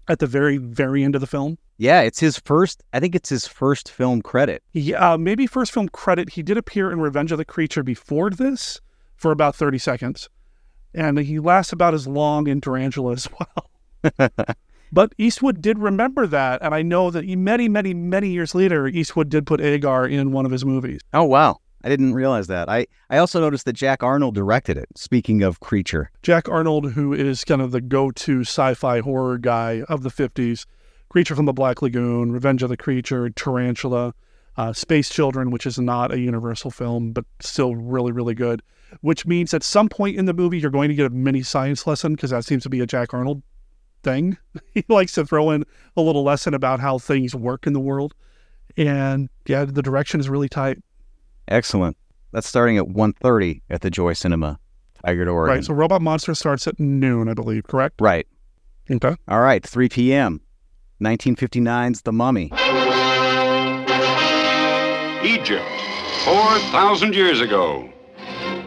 at the very, very end of the film. Yeah, it's his first, I think it's his first film credit. Yeah, uh, maybe first film credit. He did appear in Revenge of the Creature before this for about 30 seconds. And he lasts about as long in Tarantula as well. [laughs] [laughs] but Eastwood did remember that. And I know that many, many, many years later, Eastwood did put Agar in one of his movies. Oh, wow. I didn't realize that. I, I also noticed that Jack Arnold directed it, speaking of creature. Jack Arnold, who is kind of the go to sci fi horror guy of the 50s, Creature from the Black Lagoon, Revenge of the Creature, Tarantula, uh, Space Children, which is not a Universal film, but still really, really good. Which means at some point in the movie, you're going to get a mini science lesson because that seems to be a Jack Arnold thing. [laughs] he likes to throw in a little lesson about how things work in the world. And yeah, the direction is really tight. Excellent. That's starting at 1.30 at the Joy Cinema, Tigard, Oregon. Right. So Robot Monster starts at noon, I believe, correct? Right. Okay. All right, 3 p.m. 1959's The Mummy. Egypt, 4,000 years ago.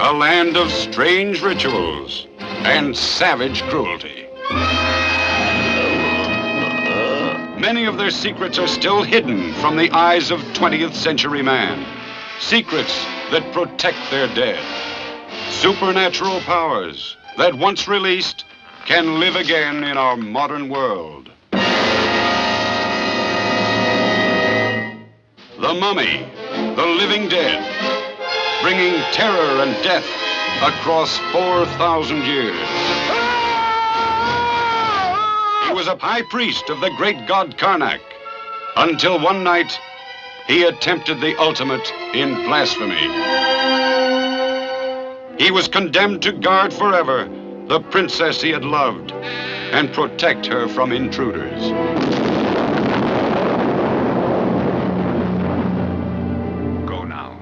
A land of strange rituals and savage cruelty. Many of their secrets are still hidden from the eyes of 20th century man. Secrets that protect their dead. Supernatural powers that once released can live again in our modern world. The Mummy, the living dead, bringing terror and death across 4,000 years. He was a high priest of the great god Karnak until one night he attempted the ultimate in blasphemy. He was condemned to guard forever the princess he had loved and protect her from intruders. Go now.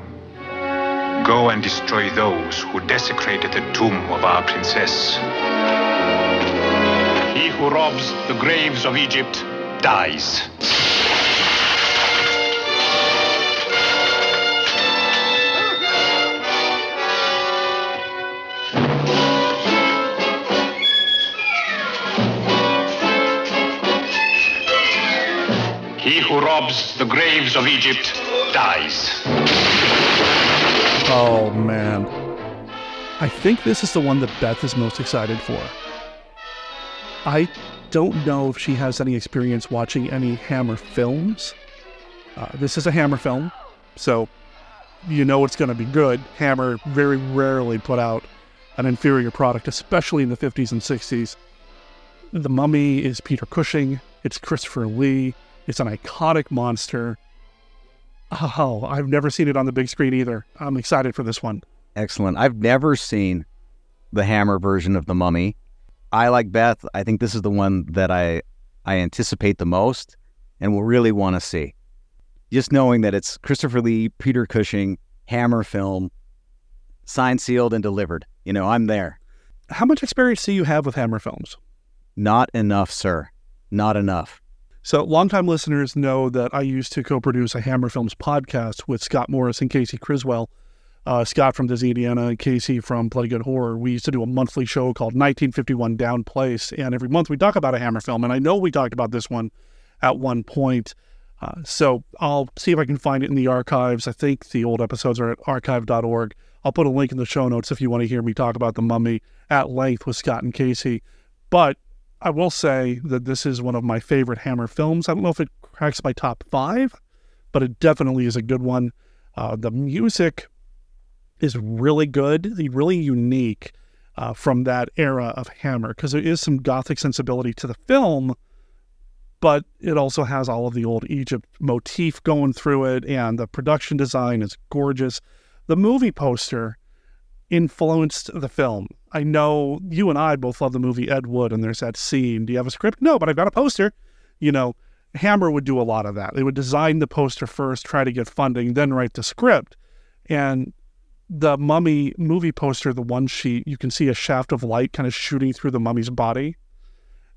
Go and destroy those who desecrated the tomb of our princess. He who robs the graves of Egypt dies. Who robs the graves of Egypt dies. Oh man. I think this is the one that Beth is most excited for. I don't know if she has any experience watching any Hammer films. Uh, this is a Hammer film, so you know it's going to be good. Hammer very rarely put out an inferior product, especially in the 50s and 60s. The Mummy is Peter Cushing. It's Christopher Lee. It's an iconic monster. Oh, I've never seen it on the big screen either. I'm excited for this one. Excellent. I've never seen the Hammer version of The Mummy. I like Beth. I think this is the one that I I anticipate the most and will really want to see. Just knowing that it's Christopher Lee, Peter Cushing, Hammer film, signed, sealed, and delivered. You know, I'm there. How much experience do you have with Hammer films? Not enough, sir. Not enough. So, longtime listeners know that I used to co produce a Hammer Films podcast with Scott Morris and Casey Criswell. Uh, Scott from Disney and Casey from Bloody Good Horror. We used to do a monthly show called 1951 Down Place, and every month we talk about a Hammer film. And I know we talked about this one at one point. Uh, so I'll see if I can find it in the archives. I think the old episodes are at archive.org. I'll put a link in the show notes if you want to hear me talk about the mummy at length with Scott and Casey. But I will say that this is one of my favorite Hammer films. I don't know if it cracks my top five, but it definitely is a good one. Uh, the music is really good, really unique uh, from that era of Hammer because there is some gothic sensibility to the film, but it also has all of the old Egypt motif going through it, and the production design is gorgeous. The movie poster influenced the film. I know you and I both love the movie Ed Wood, and there's that scene. Do you have a script? No, but I've got a poster. You know, Hammer would do a lot of that. They would design the poster first, try to get funding, then write the script. And the mummy movie poster, the one sheet, you can see a shaft of light kind of shooting through the mummy's body.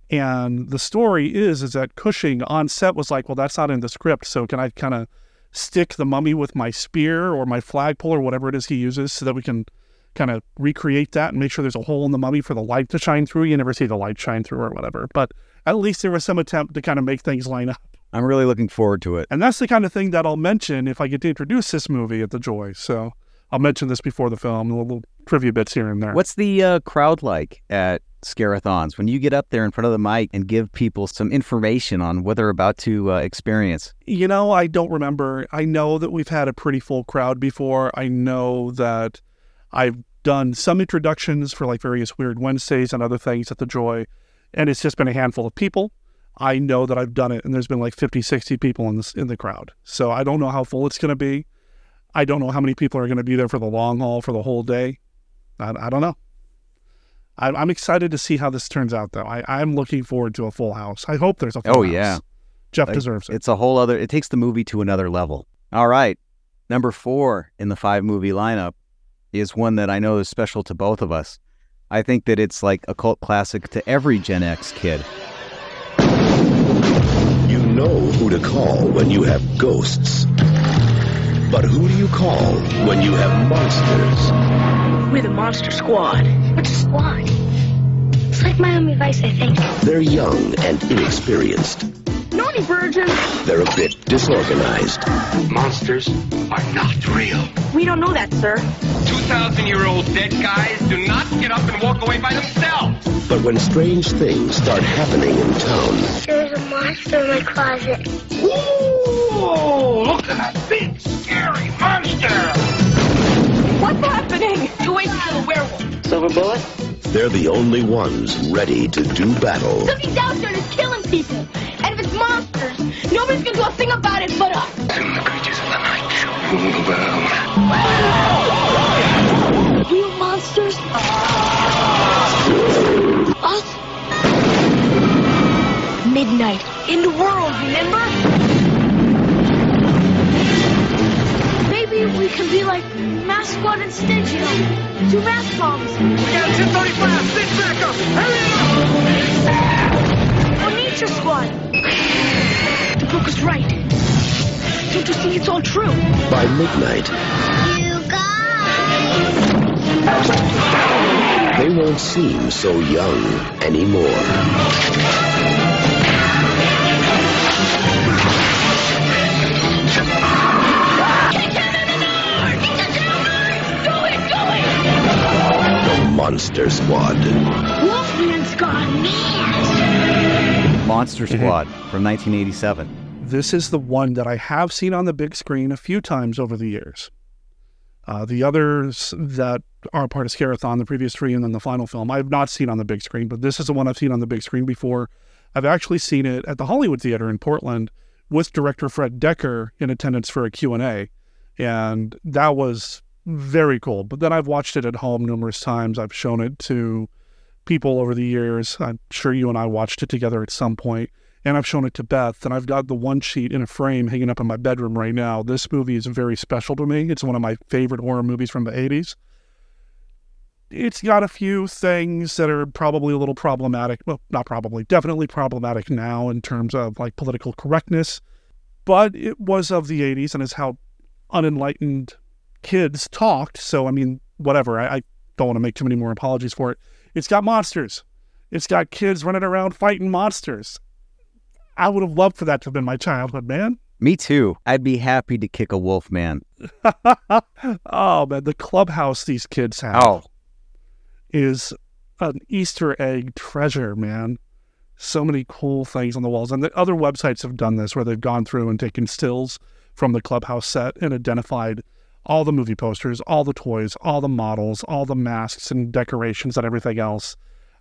And the story is is that Cushing on set was like, well, that's not in the script, so can I kind of stick the mummy with my spear or my flagpole or whatever it is he uses so that we can kind of recreate that and make sure there's a hole in the mummy for the light to shine through. You never see the light shine through or whatever, but at least there was some attempt to kind of make things line up. I'm really looking forward to it. And that's the kind of thing that I'll mention if I get to introduce this movie at the Joy. So I'll mention this before the film, little, little trivia bits here and there. What's the uh, crowd like at Scare-A-Thons when you get up there in front of the mic and give people some information on what they're about to uh, experience? You know, I don't remember. I know that we've had a pretty full crowd before. I know that I've done some introductions for like various Weird Wednesdays and other things at the Joy, and it's just been a handful of people. I know that I've done it, and there's been like 50, 60 people in this in the crowd. So I don't know how full it's going to be. I don't know how many people are going to be there for the long haul for the whole day. I, I don't know. I, I'm excited to see how this turns out, though. I, I'm looking forward to a full house. I hope there's a full house. Oh house. yeah, Jeff Like, deserves it. It's a whole other. It takes the movie to another level. All right, number four in the five movie lineup is one that I know is special to both of us. I think that it's like a cult classic to every Gen X kid. You know who to call when you have ghosts. But who do you call when you have monsters? We're the Monster Squad. What's a squad? It's like Miami Vice, I think. They're young and inexperienced. Naughty virgin. They're a bit disorganized. Monsters are not real. We don't know that, sir. 2,000 year old dead guys do not get up and walk away by themselves. But when strange things start happening in town, There's a monster in my closet. Ooh, look at that big, scary monster! What's happening? Two ways to kill a werewolf. Silver bullet? they're the only ones ready to do battle. Something's out there that's killing people. And if it's monsters, nobody's gonna do a thing about it but us. Soon the creatures of the night shall rule the world. Real monsters? Us? Midnight. In the world, remember? Maybe we can be like Mass Squad and Stitch, you know? Two mass bombs. We got 1035! Stitch back up! Hurry up! Pressure Squad! The book is right. Don't you see it's all true? By midnight... You guys! They won't seem so young anymore. Monster Squad. Wolfman's gone mad! Monster Squad from 1987. This is the one that I have seen on the big screen a few times over the years. Uh, the others that are part of Scare-A-Thon, the previous three, and then the final film, I have not seen on the big screen, but this is the one I've seen on the big screen before. I've actually seen it at the Hollywood Theater in Portland with director Fred Dekker in attendance for a Q&A, and that was very cool. But then I've watched it at home numerous times. I've shown it to people over the years. I'm sure you and I watched it together at some point and I've shown it to Beth, and I've got the one sheet in a frame hanging up in my bedroom right now. This movie is very special to me. It's one of my favorite horror movies from the 80s. It's got a few things that are probably a little problematic. Well, not probably, definitely problematic now in terms of like political correctness, but it was of the 80s and is how unenlightened kids talked. So, I mean, whatever. I, I don't want to make too many more apologies for it. It's got monsters. It's got kids running around fighting monsters. I would have loved for that to have been my childhood, man. Me too. I'd be happy to kick a wolf man. [laughs] oh man, the clubhouse these kids have Oh. is an Easter egg treasure, man. So many cool things on the walls. And the other websites have done this where they've gone through and taken stills from the clubhouse set and identified all the movie posters, all the toys, all the models, all the masks and decorations and everything else.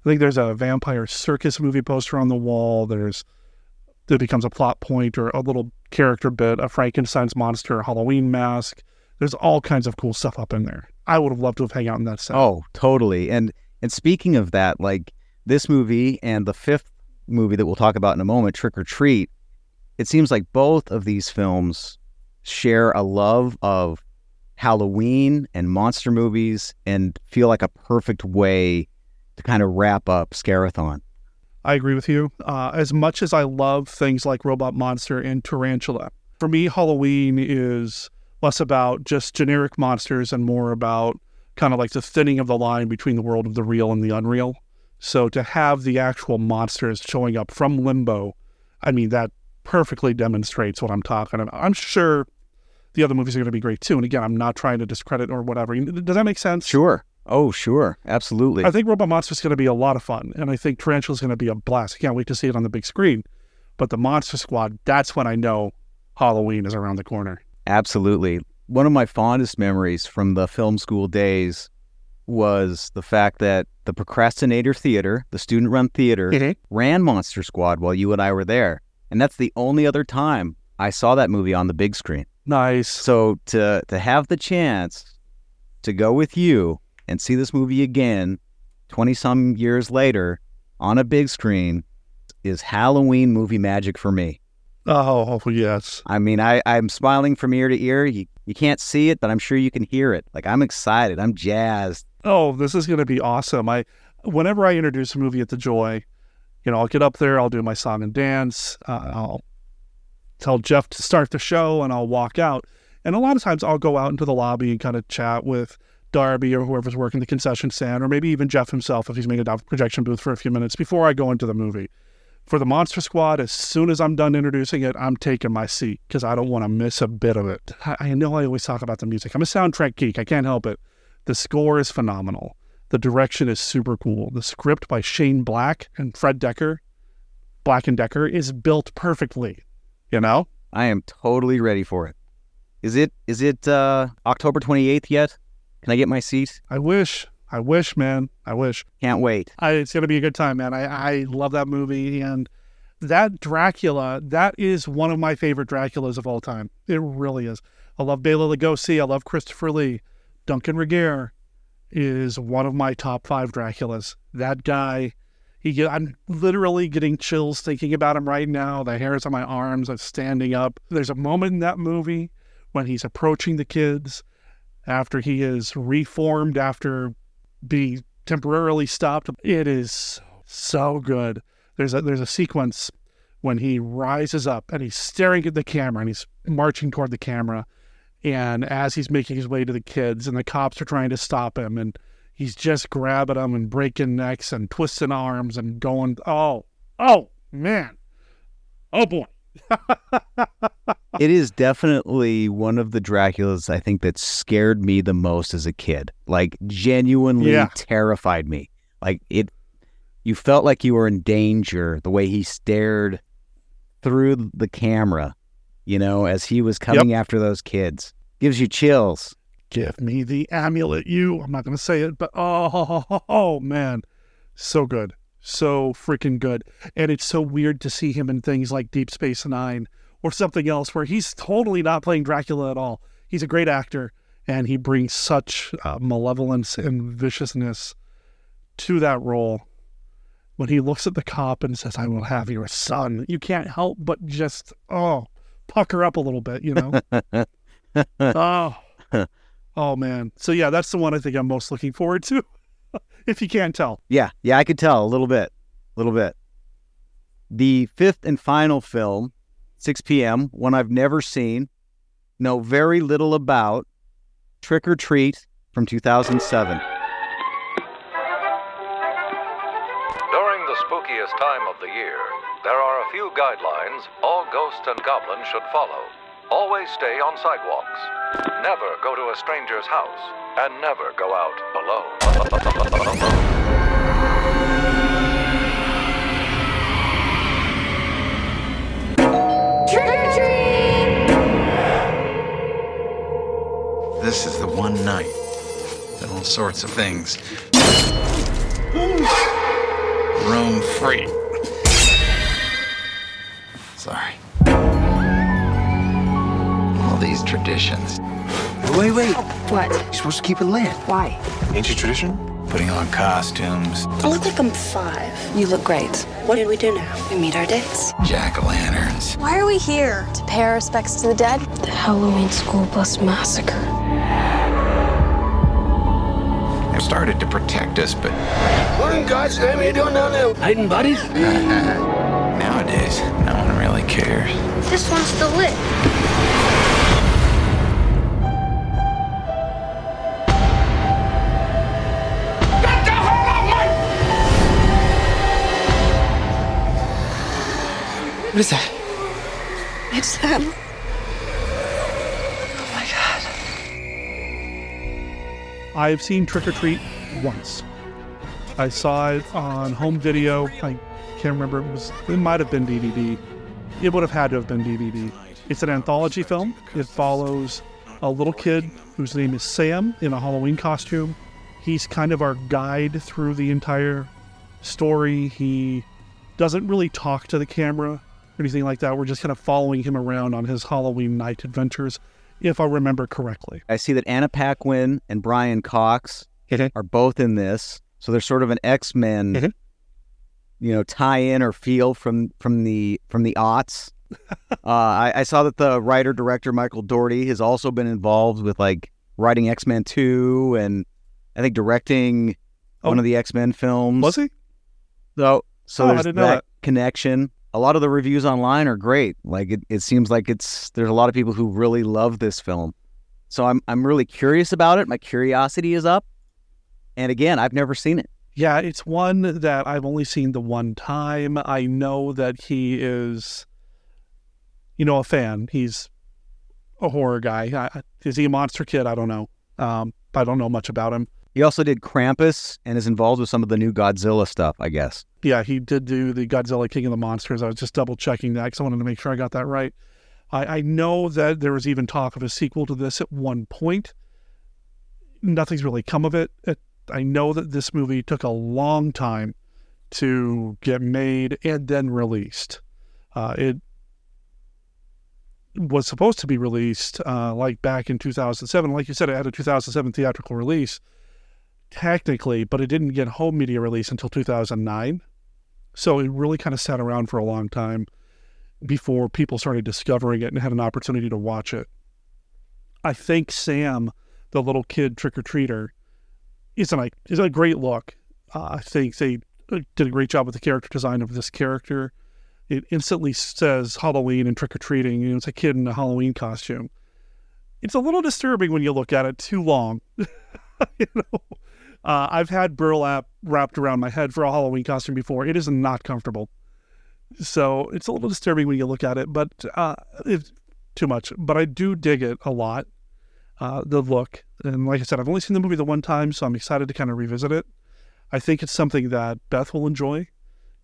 I think there's a vampire circus movie poster on the wall. There's that becomes a plot point or a little character bit, a Frankenstein's monster, a Halloween mask. There's all kinds of cool stuff up in there. I would have loved to have hung out in that set. Oh, totally. And and speaking of that, like this movie and the fifth movie that we'll talk about in a moment, Trick or Treat, it seems like both of these films share a love of Halloween and monster movies and feel like a perfect way to kind of wrap up Scare-A-Thon. I agree with you. Uh, as much as I love things like Robot Monster and Tarantula, for me, Halloween is less about just generic monsters and more about kind of like the thinning of the line between the world of the real and the unreal. So to have the actual monsters showing up from limbo, I mean, that perfectly demonstrates what I'm talking about. I'm sure the other movies are going to be great too. And again, I'm not trying to discredit or whatever. Does that make sense? Sure. Oh, sure. Absolutely. I think Robot Monster is going to be a lot of fun. And I think Tarantula is going to be a blast. I can't wait to see it on the big screen. But the Monster Squad, that's when I know Halloween is around the corner. Absolutely. One of my fondest memories from the film school days was the fact that the Procrastinator Theater, the student run theater, mm-hmm. ran Monster Squad while you and I were there. And that's the only other time I saw that movie on the big screen. Nice. So to to have the chance to go with you and see this movie again 20 some years later on a big screen is Halloween movie magic for me. Oh, yes. I mean, I, I'm smiling from ear to ear. You, you can't see it, but I'm sure you can hear it. Like, I'm excited. I'm jazzed. Oh, this is going to be awesome. I, whenever I introduce a movie at the Joy, you know, I'll get up there, I'll do my song and dance, uh, I'll tell Jeff to start the show, and I'll walk out. And a lot of times I'll go out into the lobby and kind of chat with Darby or whoever's working the concession stand, or maybe even Jeff himself if he's made a projection booth for a few minutes before I go into the movie. For the Monster Squad, as soon as I'm done introducing it, I'm taking my seat because I don't want to miss a bit of it. I, I know I always talk about the music. I'm a soundtrack geek. I can't help it. The score is phenomenal. The direction is super cool. The script by Shane Black and Fred Dekker, Black and Decker, is built perfectly. You know? I am totally ready for it. Is it is it uh, October 28th yet? Can I get my seat? I wish. I wish, man. I wish. Can't wait. I, it's going to be a good time, man. I, I love that movie. And that Dracula, that is one of my favorite Draculas of all time. It really is. I love Bela Lugosi. I love Christopher Lee. Duncan Regehr is one of my top five Draculas. That guy, he I'm literally getting chills thinking about him right now. The hairs on my arms are standing up. There's a moment in that movie when he's approaching the kids after he is reformed after being temporarily stopped. It is so good. There's a there's a sequence when he rises up and he's staring at the camera and he's marching toward the camera. And as he's making his way to the kids and the cops are trying to stop him and he's just grabbing them and breaking necks and twisting arms and going, oh, oh, man. Oh boy. [laughs] it is definitely one of the Draculas I think that scared me the most as a kid. Like genuinely Yeah. terrified me. Like it you felt like you were in danger the way he stared through the camera, you know, as he was coming after those kids. Gives you chills. Give me the amulet, you. I'm not going to say it, but oh, [laughs] oh, man. So good. So freaking good. And it's so weird to see him in things like Deep Space Nine or something else where he's totally not playing Dracula at all. He's a great actor and he brings such uh, malevolence and viciousness to that role. When he looks at the cop and says, I will have your son, you can't help but just, oh, pucker up a little bit, you know? [laughs] oh. [laughs] Oh man. So yeah, that's the one I think I'm most looking forward to. [laughs] if you can't tell. Yeah, yeah, I could tell a little bit, a little bit. The fifth and final film, 6 p.m., one I've never seen, know very little about, Trick or Treat from 2007. During the spookiest time of the year, there are a few guidelines all ghosts and goblins should follow. Always stay on sidewalks. Never go to a stranger's house. And never go out alone. Trick or treat! This is the one night that all sorts of things roam free. Sorry. All these traditions. Wait, wait. What? You're supposed to keep it lit. Why? Ancient tradition? Putting on costumes, I look like I'm five. You look great. What did we do now? We meet our dates. jack o' lanterns. Why are we here? To pay our respects to the dead? The Halloween school bus massacre. They started to protect us, but What in God's name are you doing down there? Hiding bodies? [laughs] nowadays, no one really cares. This one's still lit. What is that? It's them. Oh my god. I've seen Trick or Treat once. I saw it on home video. I can't remember. It was. It might have been DVD. It would have had to have been DVD. It's an anthology film. It follows a little kid whose name is Sam in a Halloween costume. He's kind of our guide through the entire story. He doesn't really talk to the camera or anything like that. We're just kind of following him around on his Halloween night adventures, if I remember correctly. I see that Anna Paquin and Brian Cox are both in this, so there's sort of an X Men, you know, tie-in or feel from from the from the aughts. [laughs] uh, I, I saw that the writer director Michael Dougherty has also been involved with like writing X Men Two and I think directing one of the X Men films. Was he? So so Oh, there's that, that. connection. A lot of the reviews online are great. Like it, it seems like it's there's a lot of people who really love this film. So I'm I'm really curious about it. My curiosity is up. And again, I've never seen it. Yeah, it's one that I've only seen the one time. I know that he is, you know, a fan. He's a horror guy. I, is he a monster kid? I don't know. Um, I don't know much about him. He also did Krampus and is involved with some of the new Godzilla stuff, I guess. Yeah, he did do the Godzilla King of the Monsters. I was just double checking that because I wanted to make sure I got that right. I, I know that there was even talk of a sequel to this at one point. Nothing's really come of it. it. I know that this movie took a long time to get made and then released. Uh, it was supposed to be released uh, like back in 2007. Like you said, it had a 2007 theatrical release, technically, but it didn't get home media release until 2009. So it really kind of sat around for a long time before people started discovering it and had an opportunity to watch it. I think Sam, the little kid trick or treater, is is a great look. Uh, I think they uh, did a great job with the character design of this character. It instantly says Halloween and trick or treating. You know, it's a kid in a Halloween costume. It's a little disturbing when you look at it too long. [laughs] you know, uh, I've had burlap wrapped around my head for a Halloween costume before. It is not comfortable. So it's a little disturbing when you look at it, but uh, if too much, but I do dig it a lot. Uh, the look, and like I said, I've only seen the movie the one time, so I'm excited to kind of revisit it. I think it's something that Beth will enjoy.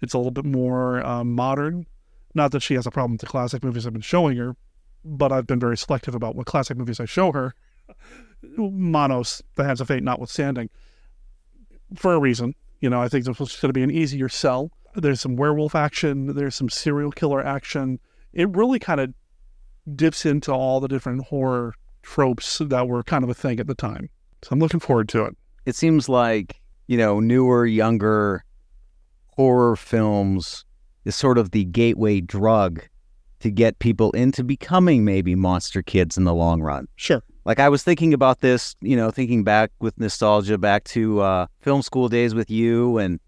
It's a little bit more um, modern. Not that she has a problem with the classic movies I've been showing her, but I've been very selective about what classic movies I show her. Manos, The Hands of Fate notwithstanding, for a reason. You know, I think this was going to be an easier sell. There's some werewolf action, there's some serial killer action. It really kind of dips into all the different horror tropes that were kind of a thing at the time. So I'm looking forward to it. It seems like, you know, newer, younger horror films is sort of the gateway drug to get people into becoming maybe monster kids in the long run. Sure. Like I was thinking about this, you know, thinking back with nostalgia back to uh, film school days with you and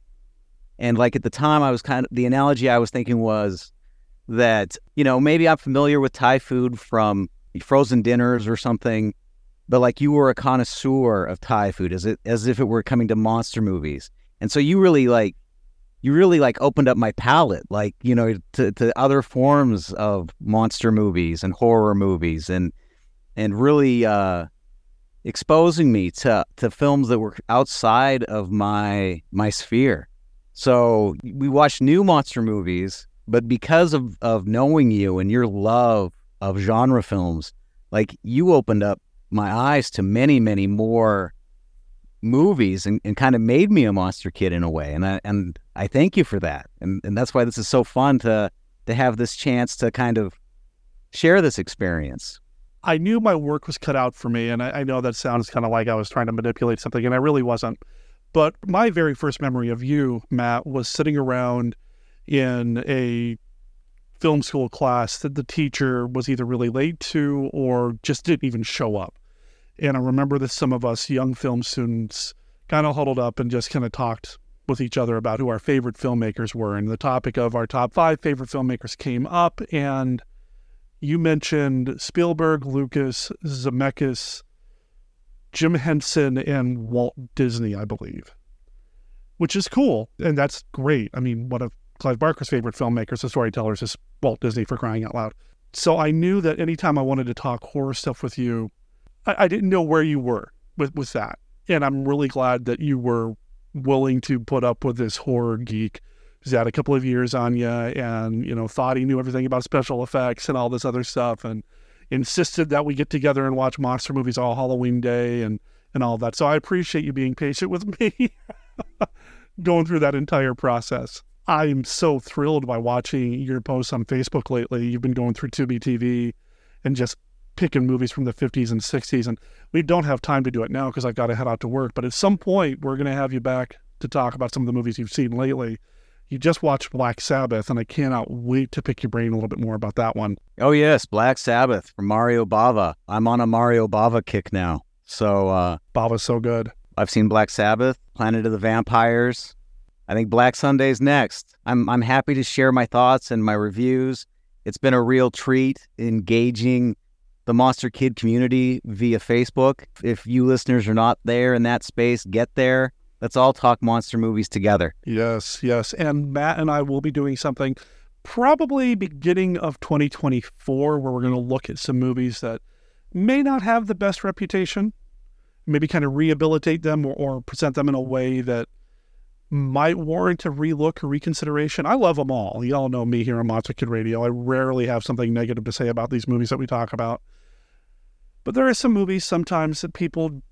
and like at the time I was kind of the analogy I was thinking was that, you know, maybe I'm familiar with Thai food from frozen dinners or something, but like you were a connoisseur of Thai food as it as if it were coming to monster movies. And so you really like you really like opened up my palette, like, you know, to, to other forms of monster movies and horror movies and and really uh exposing me to to films that were outside of my my sphere. So we watched new monster movies, but because of of knowing you and your love of genre films, like you opened up my eyes to many, many more movies and, and kind of made me a monster kid in a way. And I and I thank you for that. And and that's why this is so fun to to have this chance to kind of share this experience. I knew my work was cut out for me, and I, I know that sounds kind of like I was trying to manipulate something, and I really wasn't. But my very first memory of you, Matt, was sitting around in a film school class that the teacher was either really late to or just didn't even show up. And I remember that some of us young film students kind of huddled up and just kind of talked with each other about who our favorite filmmakers were. And the topic of our top five favorite filmmakers came up. And you mentioned Spielberg, Lucas, Zemeckis, Jim Henson, and Walt Disney, I believe, which is cool. And that's great. I mean, one of Clive Barker's favorite filmmakers and storytellers is Walt Disney for crying out loud. So I knew that anytime I wanted to talk horror stuff with you, I, I didn't know where you were with, with that. And I'm really glad that you were willing to put up with this horror geek who's had a couple of years on you and, you know, thought he knew everything about special effects and all this other stuff and insisted that we get together and watch monster movies all Halloween day and, and all that. So I appreciate you being patient with [laughs] me going through that entire process. I'm so thrilled by watching your posts on Facebook lately. You've been going through Tubi TV and just picking movies from the 50s and 60s. And we don't have time to do it now because I've got to head out to work. But at some point, we're going to have you back to talk about some of the movies you've seen lately. You just watched Black Sabbath, and I cannot wait to pick your brain a little bit more about that one. Oh, yes, Black Sabbath from Mario Bava. I'm on a Mario Bava kick now. So, uh, Bava's so good. I've seen Black Sabbath, Planet of the Vampires. I think Black Sunday's next. I'm I'm happy to share my thoughts and my reviews. It's been a real treat engaging the Monster Kid community via Facebook. If you listeners are not there in that space, get there. Let's all talk monster movies together. Yes, yes. And Matt and I will be doing something probably beginning of 2024 where we're going to look at some movies that may not have the best reputation, maybe kind of rehabilitate them or, or present them in a way that might warrant a relook or reconsideration. I love them all. Y'all know me here on Monster Kid Radio. I rarely have something negative to say about these movies that we talk about. But there are some movies sometimes that people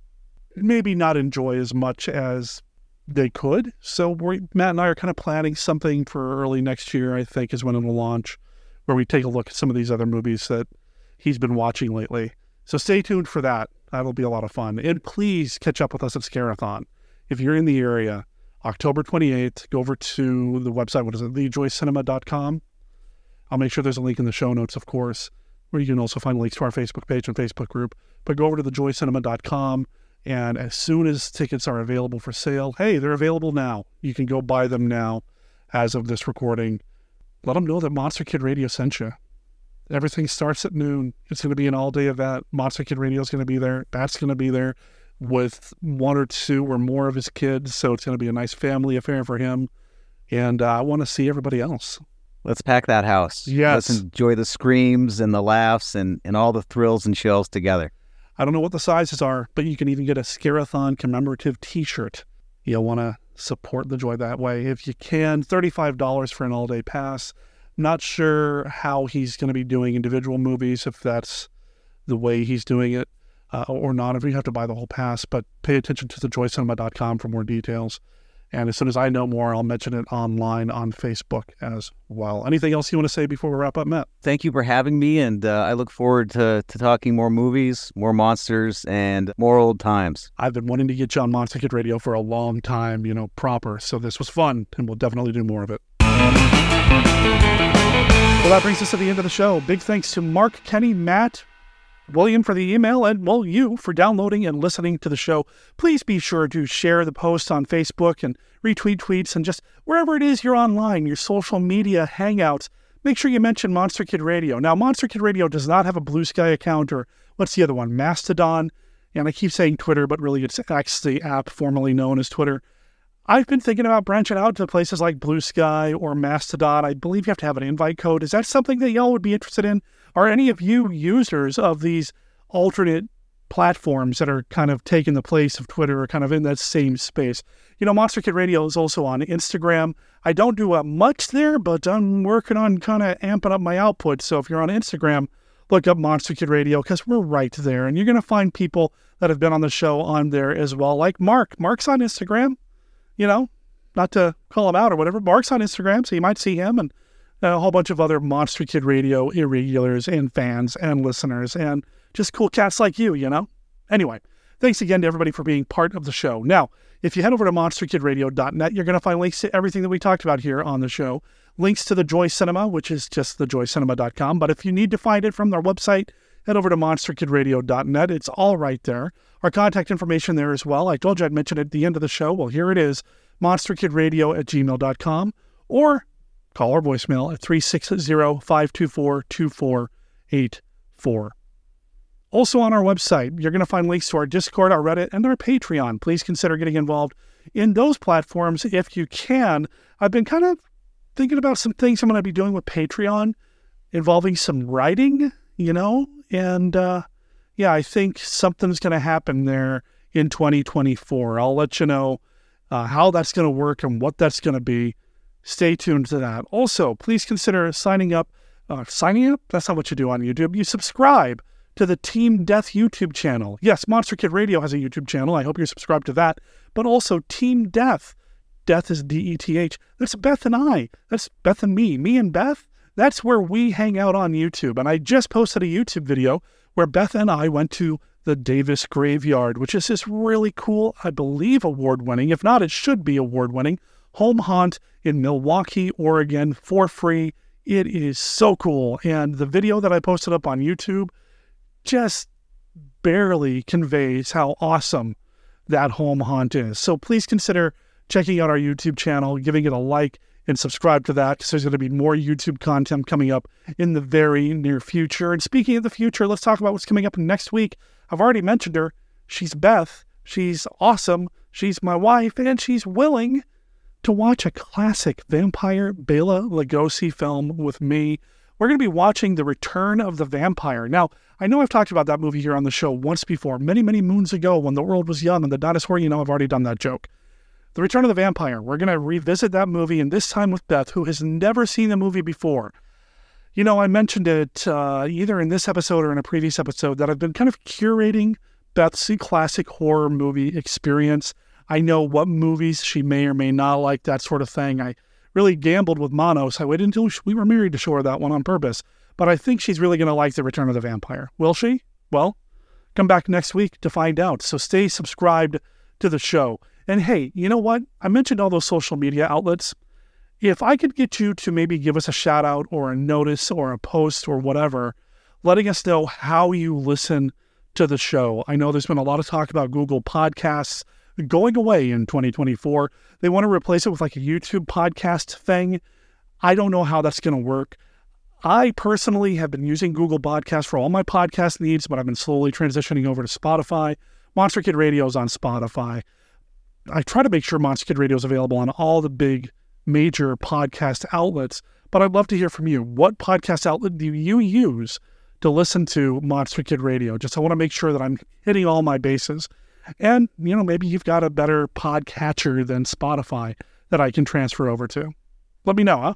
maybe not enjoy as much as they could. So we Matt and I are kind of planning something for early next year, I think is when it'll launch, where we take a look at some of these other movies that he's been watching lately. So stay tuned for that. That'll be a lot of fun. And please catch up with us at Scare-A-Thon. If you're in the area, October 28th, go over to the website. What is it? TheJoyCinema.com. I'll make sure there's a link in the show notes, of course, where you can also find links to our Facebook page and Facebook group. But go over to TheJoyCinema.com, and as soon as tickets are available for sale, hey, they're available now. You can go buy them now as of this recording. Let them know that Monster Kid Radio sent you. Everything starts at noon. It's going to be an all day event. Monster Kid Radio is going to be there. That's going to be there with one or two or more of his kids. So it's going to be a nice family affair for him. And uh, I want to see everybody else. Let's pack that house. Yes. Let's enjoy the screams and the laughs and, and all the thrills and chills together. I don't know what the sizes are, but you can even get a Scare-A-Thon commemorative T-shirt. You'll want to support the joy that way if you can. Thirty-five dollars for an all-day pass. Not sure how he's going to be doing individual movies, if that's the way he's doing it uh, or not. If you have to buy the whole pass, but pay attention to thejoycinema.com for more details. And as soon as I know more, I'll mention it online on Facebook as well. Anything else you want to say before we wrap up, Matt? Thank you for having me, and uh, I look forward to, to talking more movies, more monsters, and more old times. I've been wanting to get you on Monster Kid Radio for a long time, you know, proper. So this was fun, and we'll definitely do more of it. Well, that brings us to the end of the show. Big thanks to Mark, Kenny, Matt, William for the email, and well, you for downloading and listening to the show. Please be sure to share the posts on Facebook and retweet tweets and just wherever it is you're online, your social media hangouts. Make sure you mention Monster Kid Radio. Now, Monster Kid Radio does not have a Blue Sky account or what's the other one? Mastodon. And I keep saying Twitter, but really it's actually the app formerly known as Twitter. I've been thinking about branching out to places like Blue Sky or Mastodon. I believe you have to have an invite code. Is that something that y'all would be interested in? Are any of you users of these alternate platforms that are kind of taking the place of Twitter or kind of in that same space? You know, Monster Kid Radio is also on Instagram. I don't do uh, much there, but I'm working on kind of amping up my output. So if you're on Instagram, look up Monster Kid Radio because we're right there. And you're going to find people that have been on the show on there as well, like Mark. Mark's on Instagram you know, not to call him out or whatever. Mark's on Instagram, so you might see him and a whole bunch of other Monster Kid Radio irregulars and fans and listeners and just cool cats like you, you know? Anyway, thanks again to everybody for being part of the show. Now, if you head over to monsterkidradio.net, you're going to find links to everything that we talked about here on the show. Links to the Joy Cinema, which is just thejoycinema.com. But if you need to find it from their website, head over to monsterkidradio.net. It's all right there. Our contact information there as well. I told you I'd mention it at the end of the show. Well, here it is monsterkidradio at gmail.com or call our voicemail at 360 524 2484. Also on our website, you're going to find links to our Discord, our Reddit, and our Patreon. Please consider getting involved in those platforms if you can. I've been kind of thinking about some things I'm going to be doing with Patreon involving some writing, you know, and uh, yeah, I think something's going to happen there in 2024. I'll let you know uh, how that's going to work and what that's going to be. Stay tuned to that. Also, please consider signing up. Uh, signing up? That's not what you do on YouTube. You subscribe to the Team Deth YouTube channel. Yes, Monster Kid Radio has a YouTube channel. I hope you're subscribed to that. But also Team Deth. Deth is D E T H. That's Beth and I. That's Beth and me. Me and Beth. That's where we hang out on YouTube. And I just posted a YouTube video where Beth and I went to the Davis Graveyard, which is this really cool, I believe, award winning, if not, it should be award winning, home haunt in Milwaukie, Oregon for free. It is so cool. And the video that I posted up on YouTube just barely conveys how awesome that home haunt is. So please consider checking out our YouTube channel, giving it a like, and subscribe to that because there's going to be more YouTube content coming up in the very near future. And speaking of the future, let's talk about what's coming up next week. I've already mentioned her. She's Beth. She's awesome. She's my wife, and she's willing to watch a classic vampire Bela Lugosi film with me. We're going to be watching The Return of the Vampire. Now, I know I've talked about that movie here on the show once before, many, many moons ago when the world was young and the dinosaur, you know, I've already done that joke. The Return of the Vampire. We're going to revisit that movie, and this time with Beth, who has never seen the movie before. You know, I mentioned it uh, either in this episode or in a previous episode that I've been kind of curating Beth's classic horror movie experience. I know what movies she may or may not like, that sort of thing. I really gambled with Manos. I waited until we were married to show her that one on purpose. But I think she's really going to like The Return of the Vampire. Will she? Well, come back next week to find out. So stay subscribed to the show. And hey, you know what? I mentioned all those social media outlets. If I could get you to maybe give us a shout out or a notice or a post or whatever, letting us know how you listen to the show. I know there's been a lot of talk about Google Podcasts going away in 2024. They want to replace it with like a YouTube podcast thing. I don't know how that's going to work. I personally have been using Google Podcasts for all my podcast needs, but I've been slowly transitioning over to Spotify. Monster Kid Radio is on Spotify. I try to make sure Monster Kid Radio is available on all the big major podcast outlets, But I'd love to hear from you. What podcast outlet do you use to listen to Monster Kid Radio? Just I want to make sure that I'm hitting all my bases. And, you know, maybe you've got a better podcatcher than Spotify that I can transfer over to. Let me know, huh?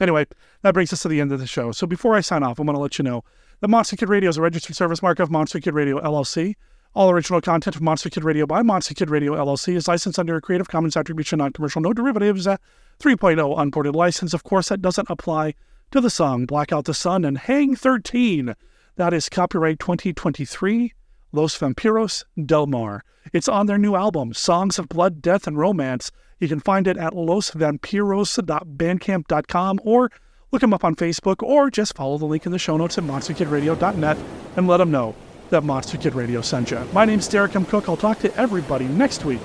Anyway, that brings us to the end of the show. So before I sign off, I want to let you know that Monster Kid Radio is a registered service mark of Monster Kid Radio LLC. All original content of Monster Kid Radio by Monster Kid Radio LLC is licensed under a Creative Commons Attribution Non-Commercial No Derivatives uh, 3.0 unported license. Of course, that doesn't apply to the song Blackout the Sun and Hang 13. That is copyright 2023 Los Vampiros del Mar. It's on their new album, Songs of Blood, Death, and Romance. You can find it at losvampiros.bandcamp.com or look them up on Facebook or just follow the link in the show notes at monsterkidradio.net and let them know that Monster Kid Radio sent you. My name's Derek M. Koch. I'll talk to everybody next week.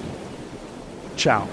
Ciao.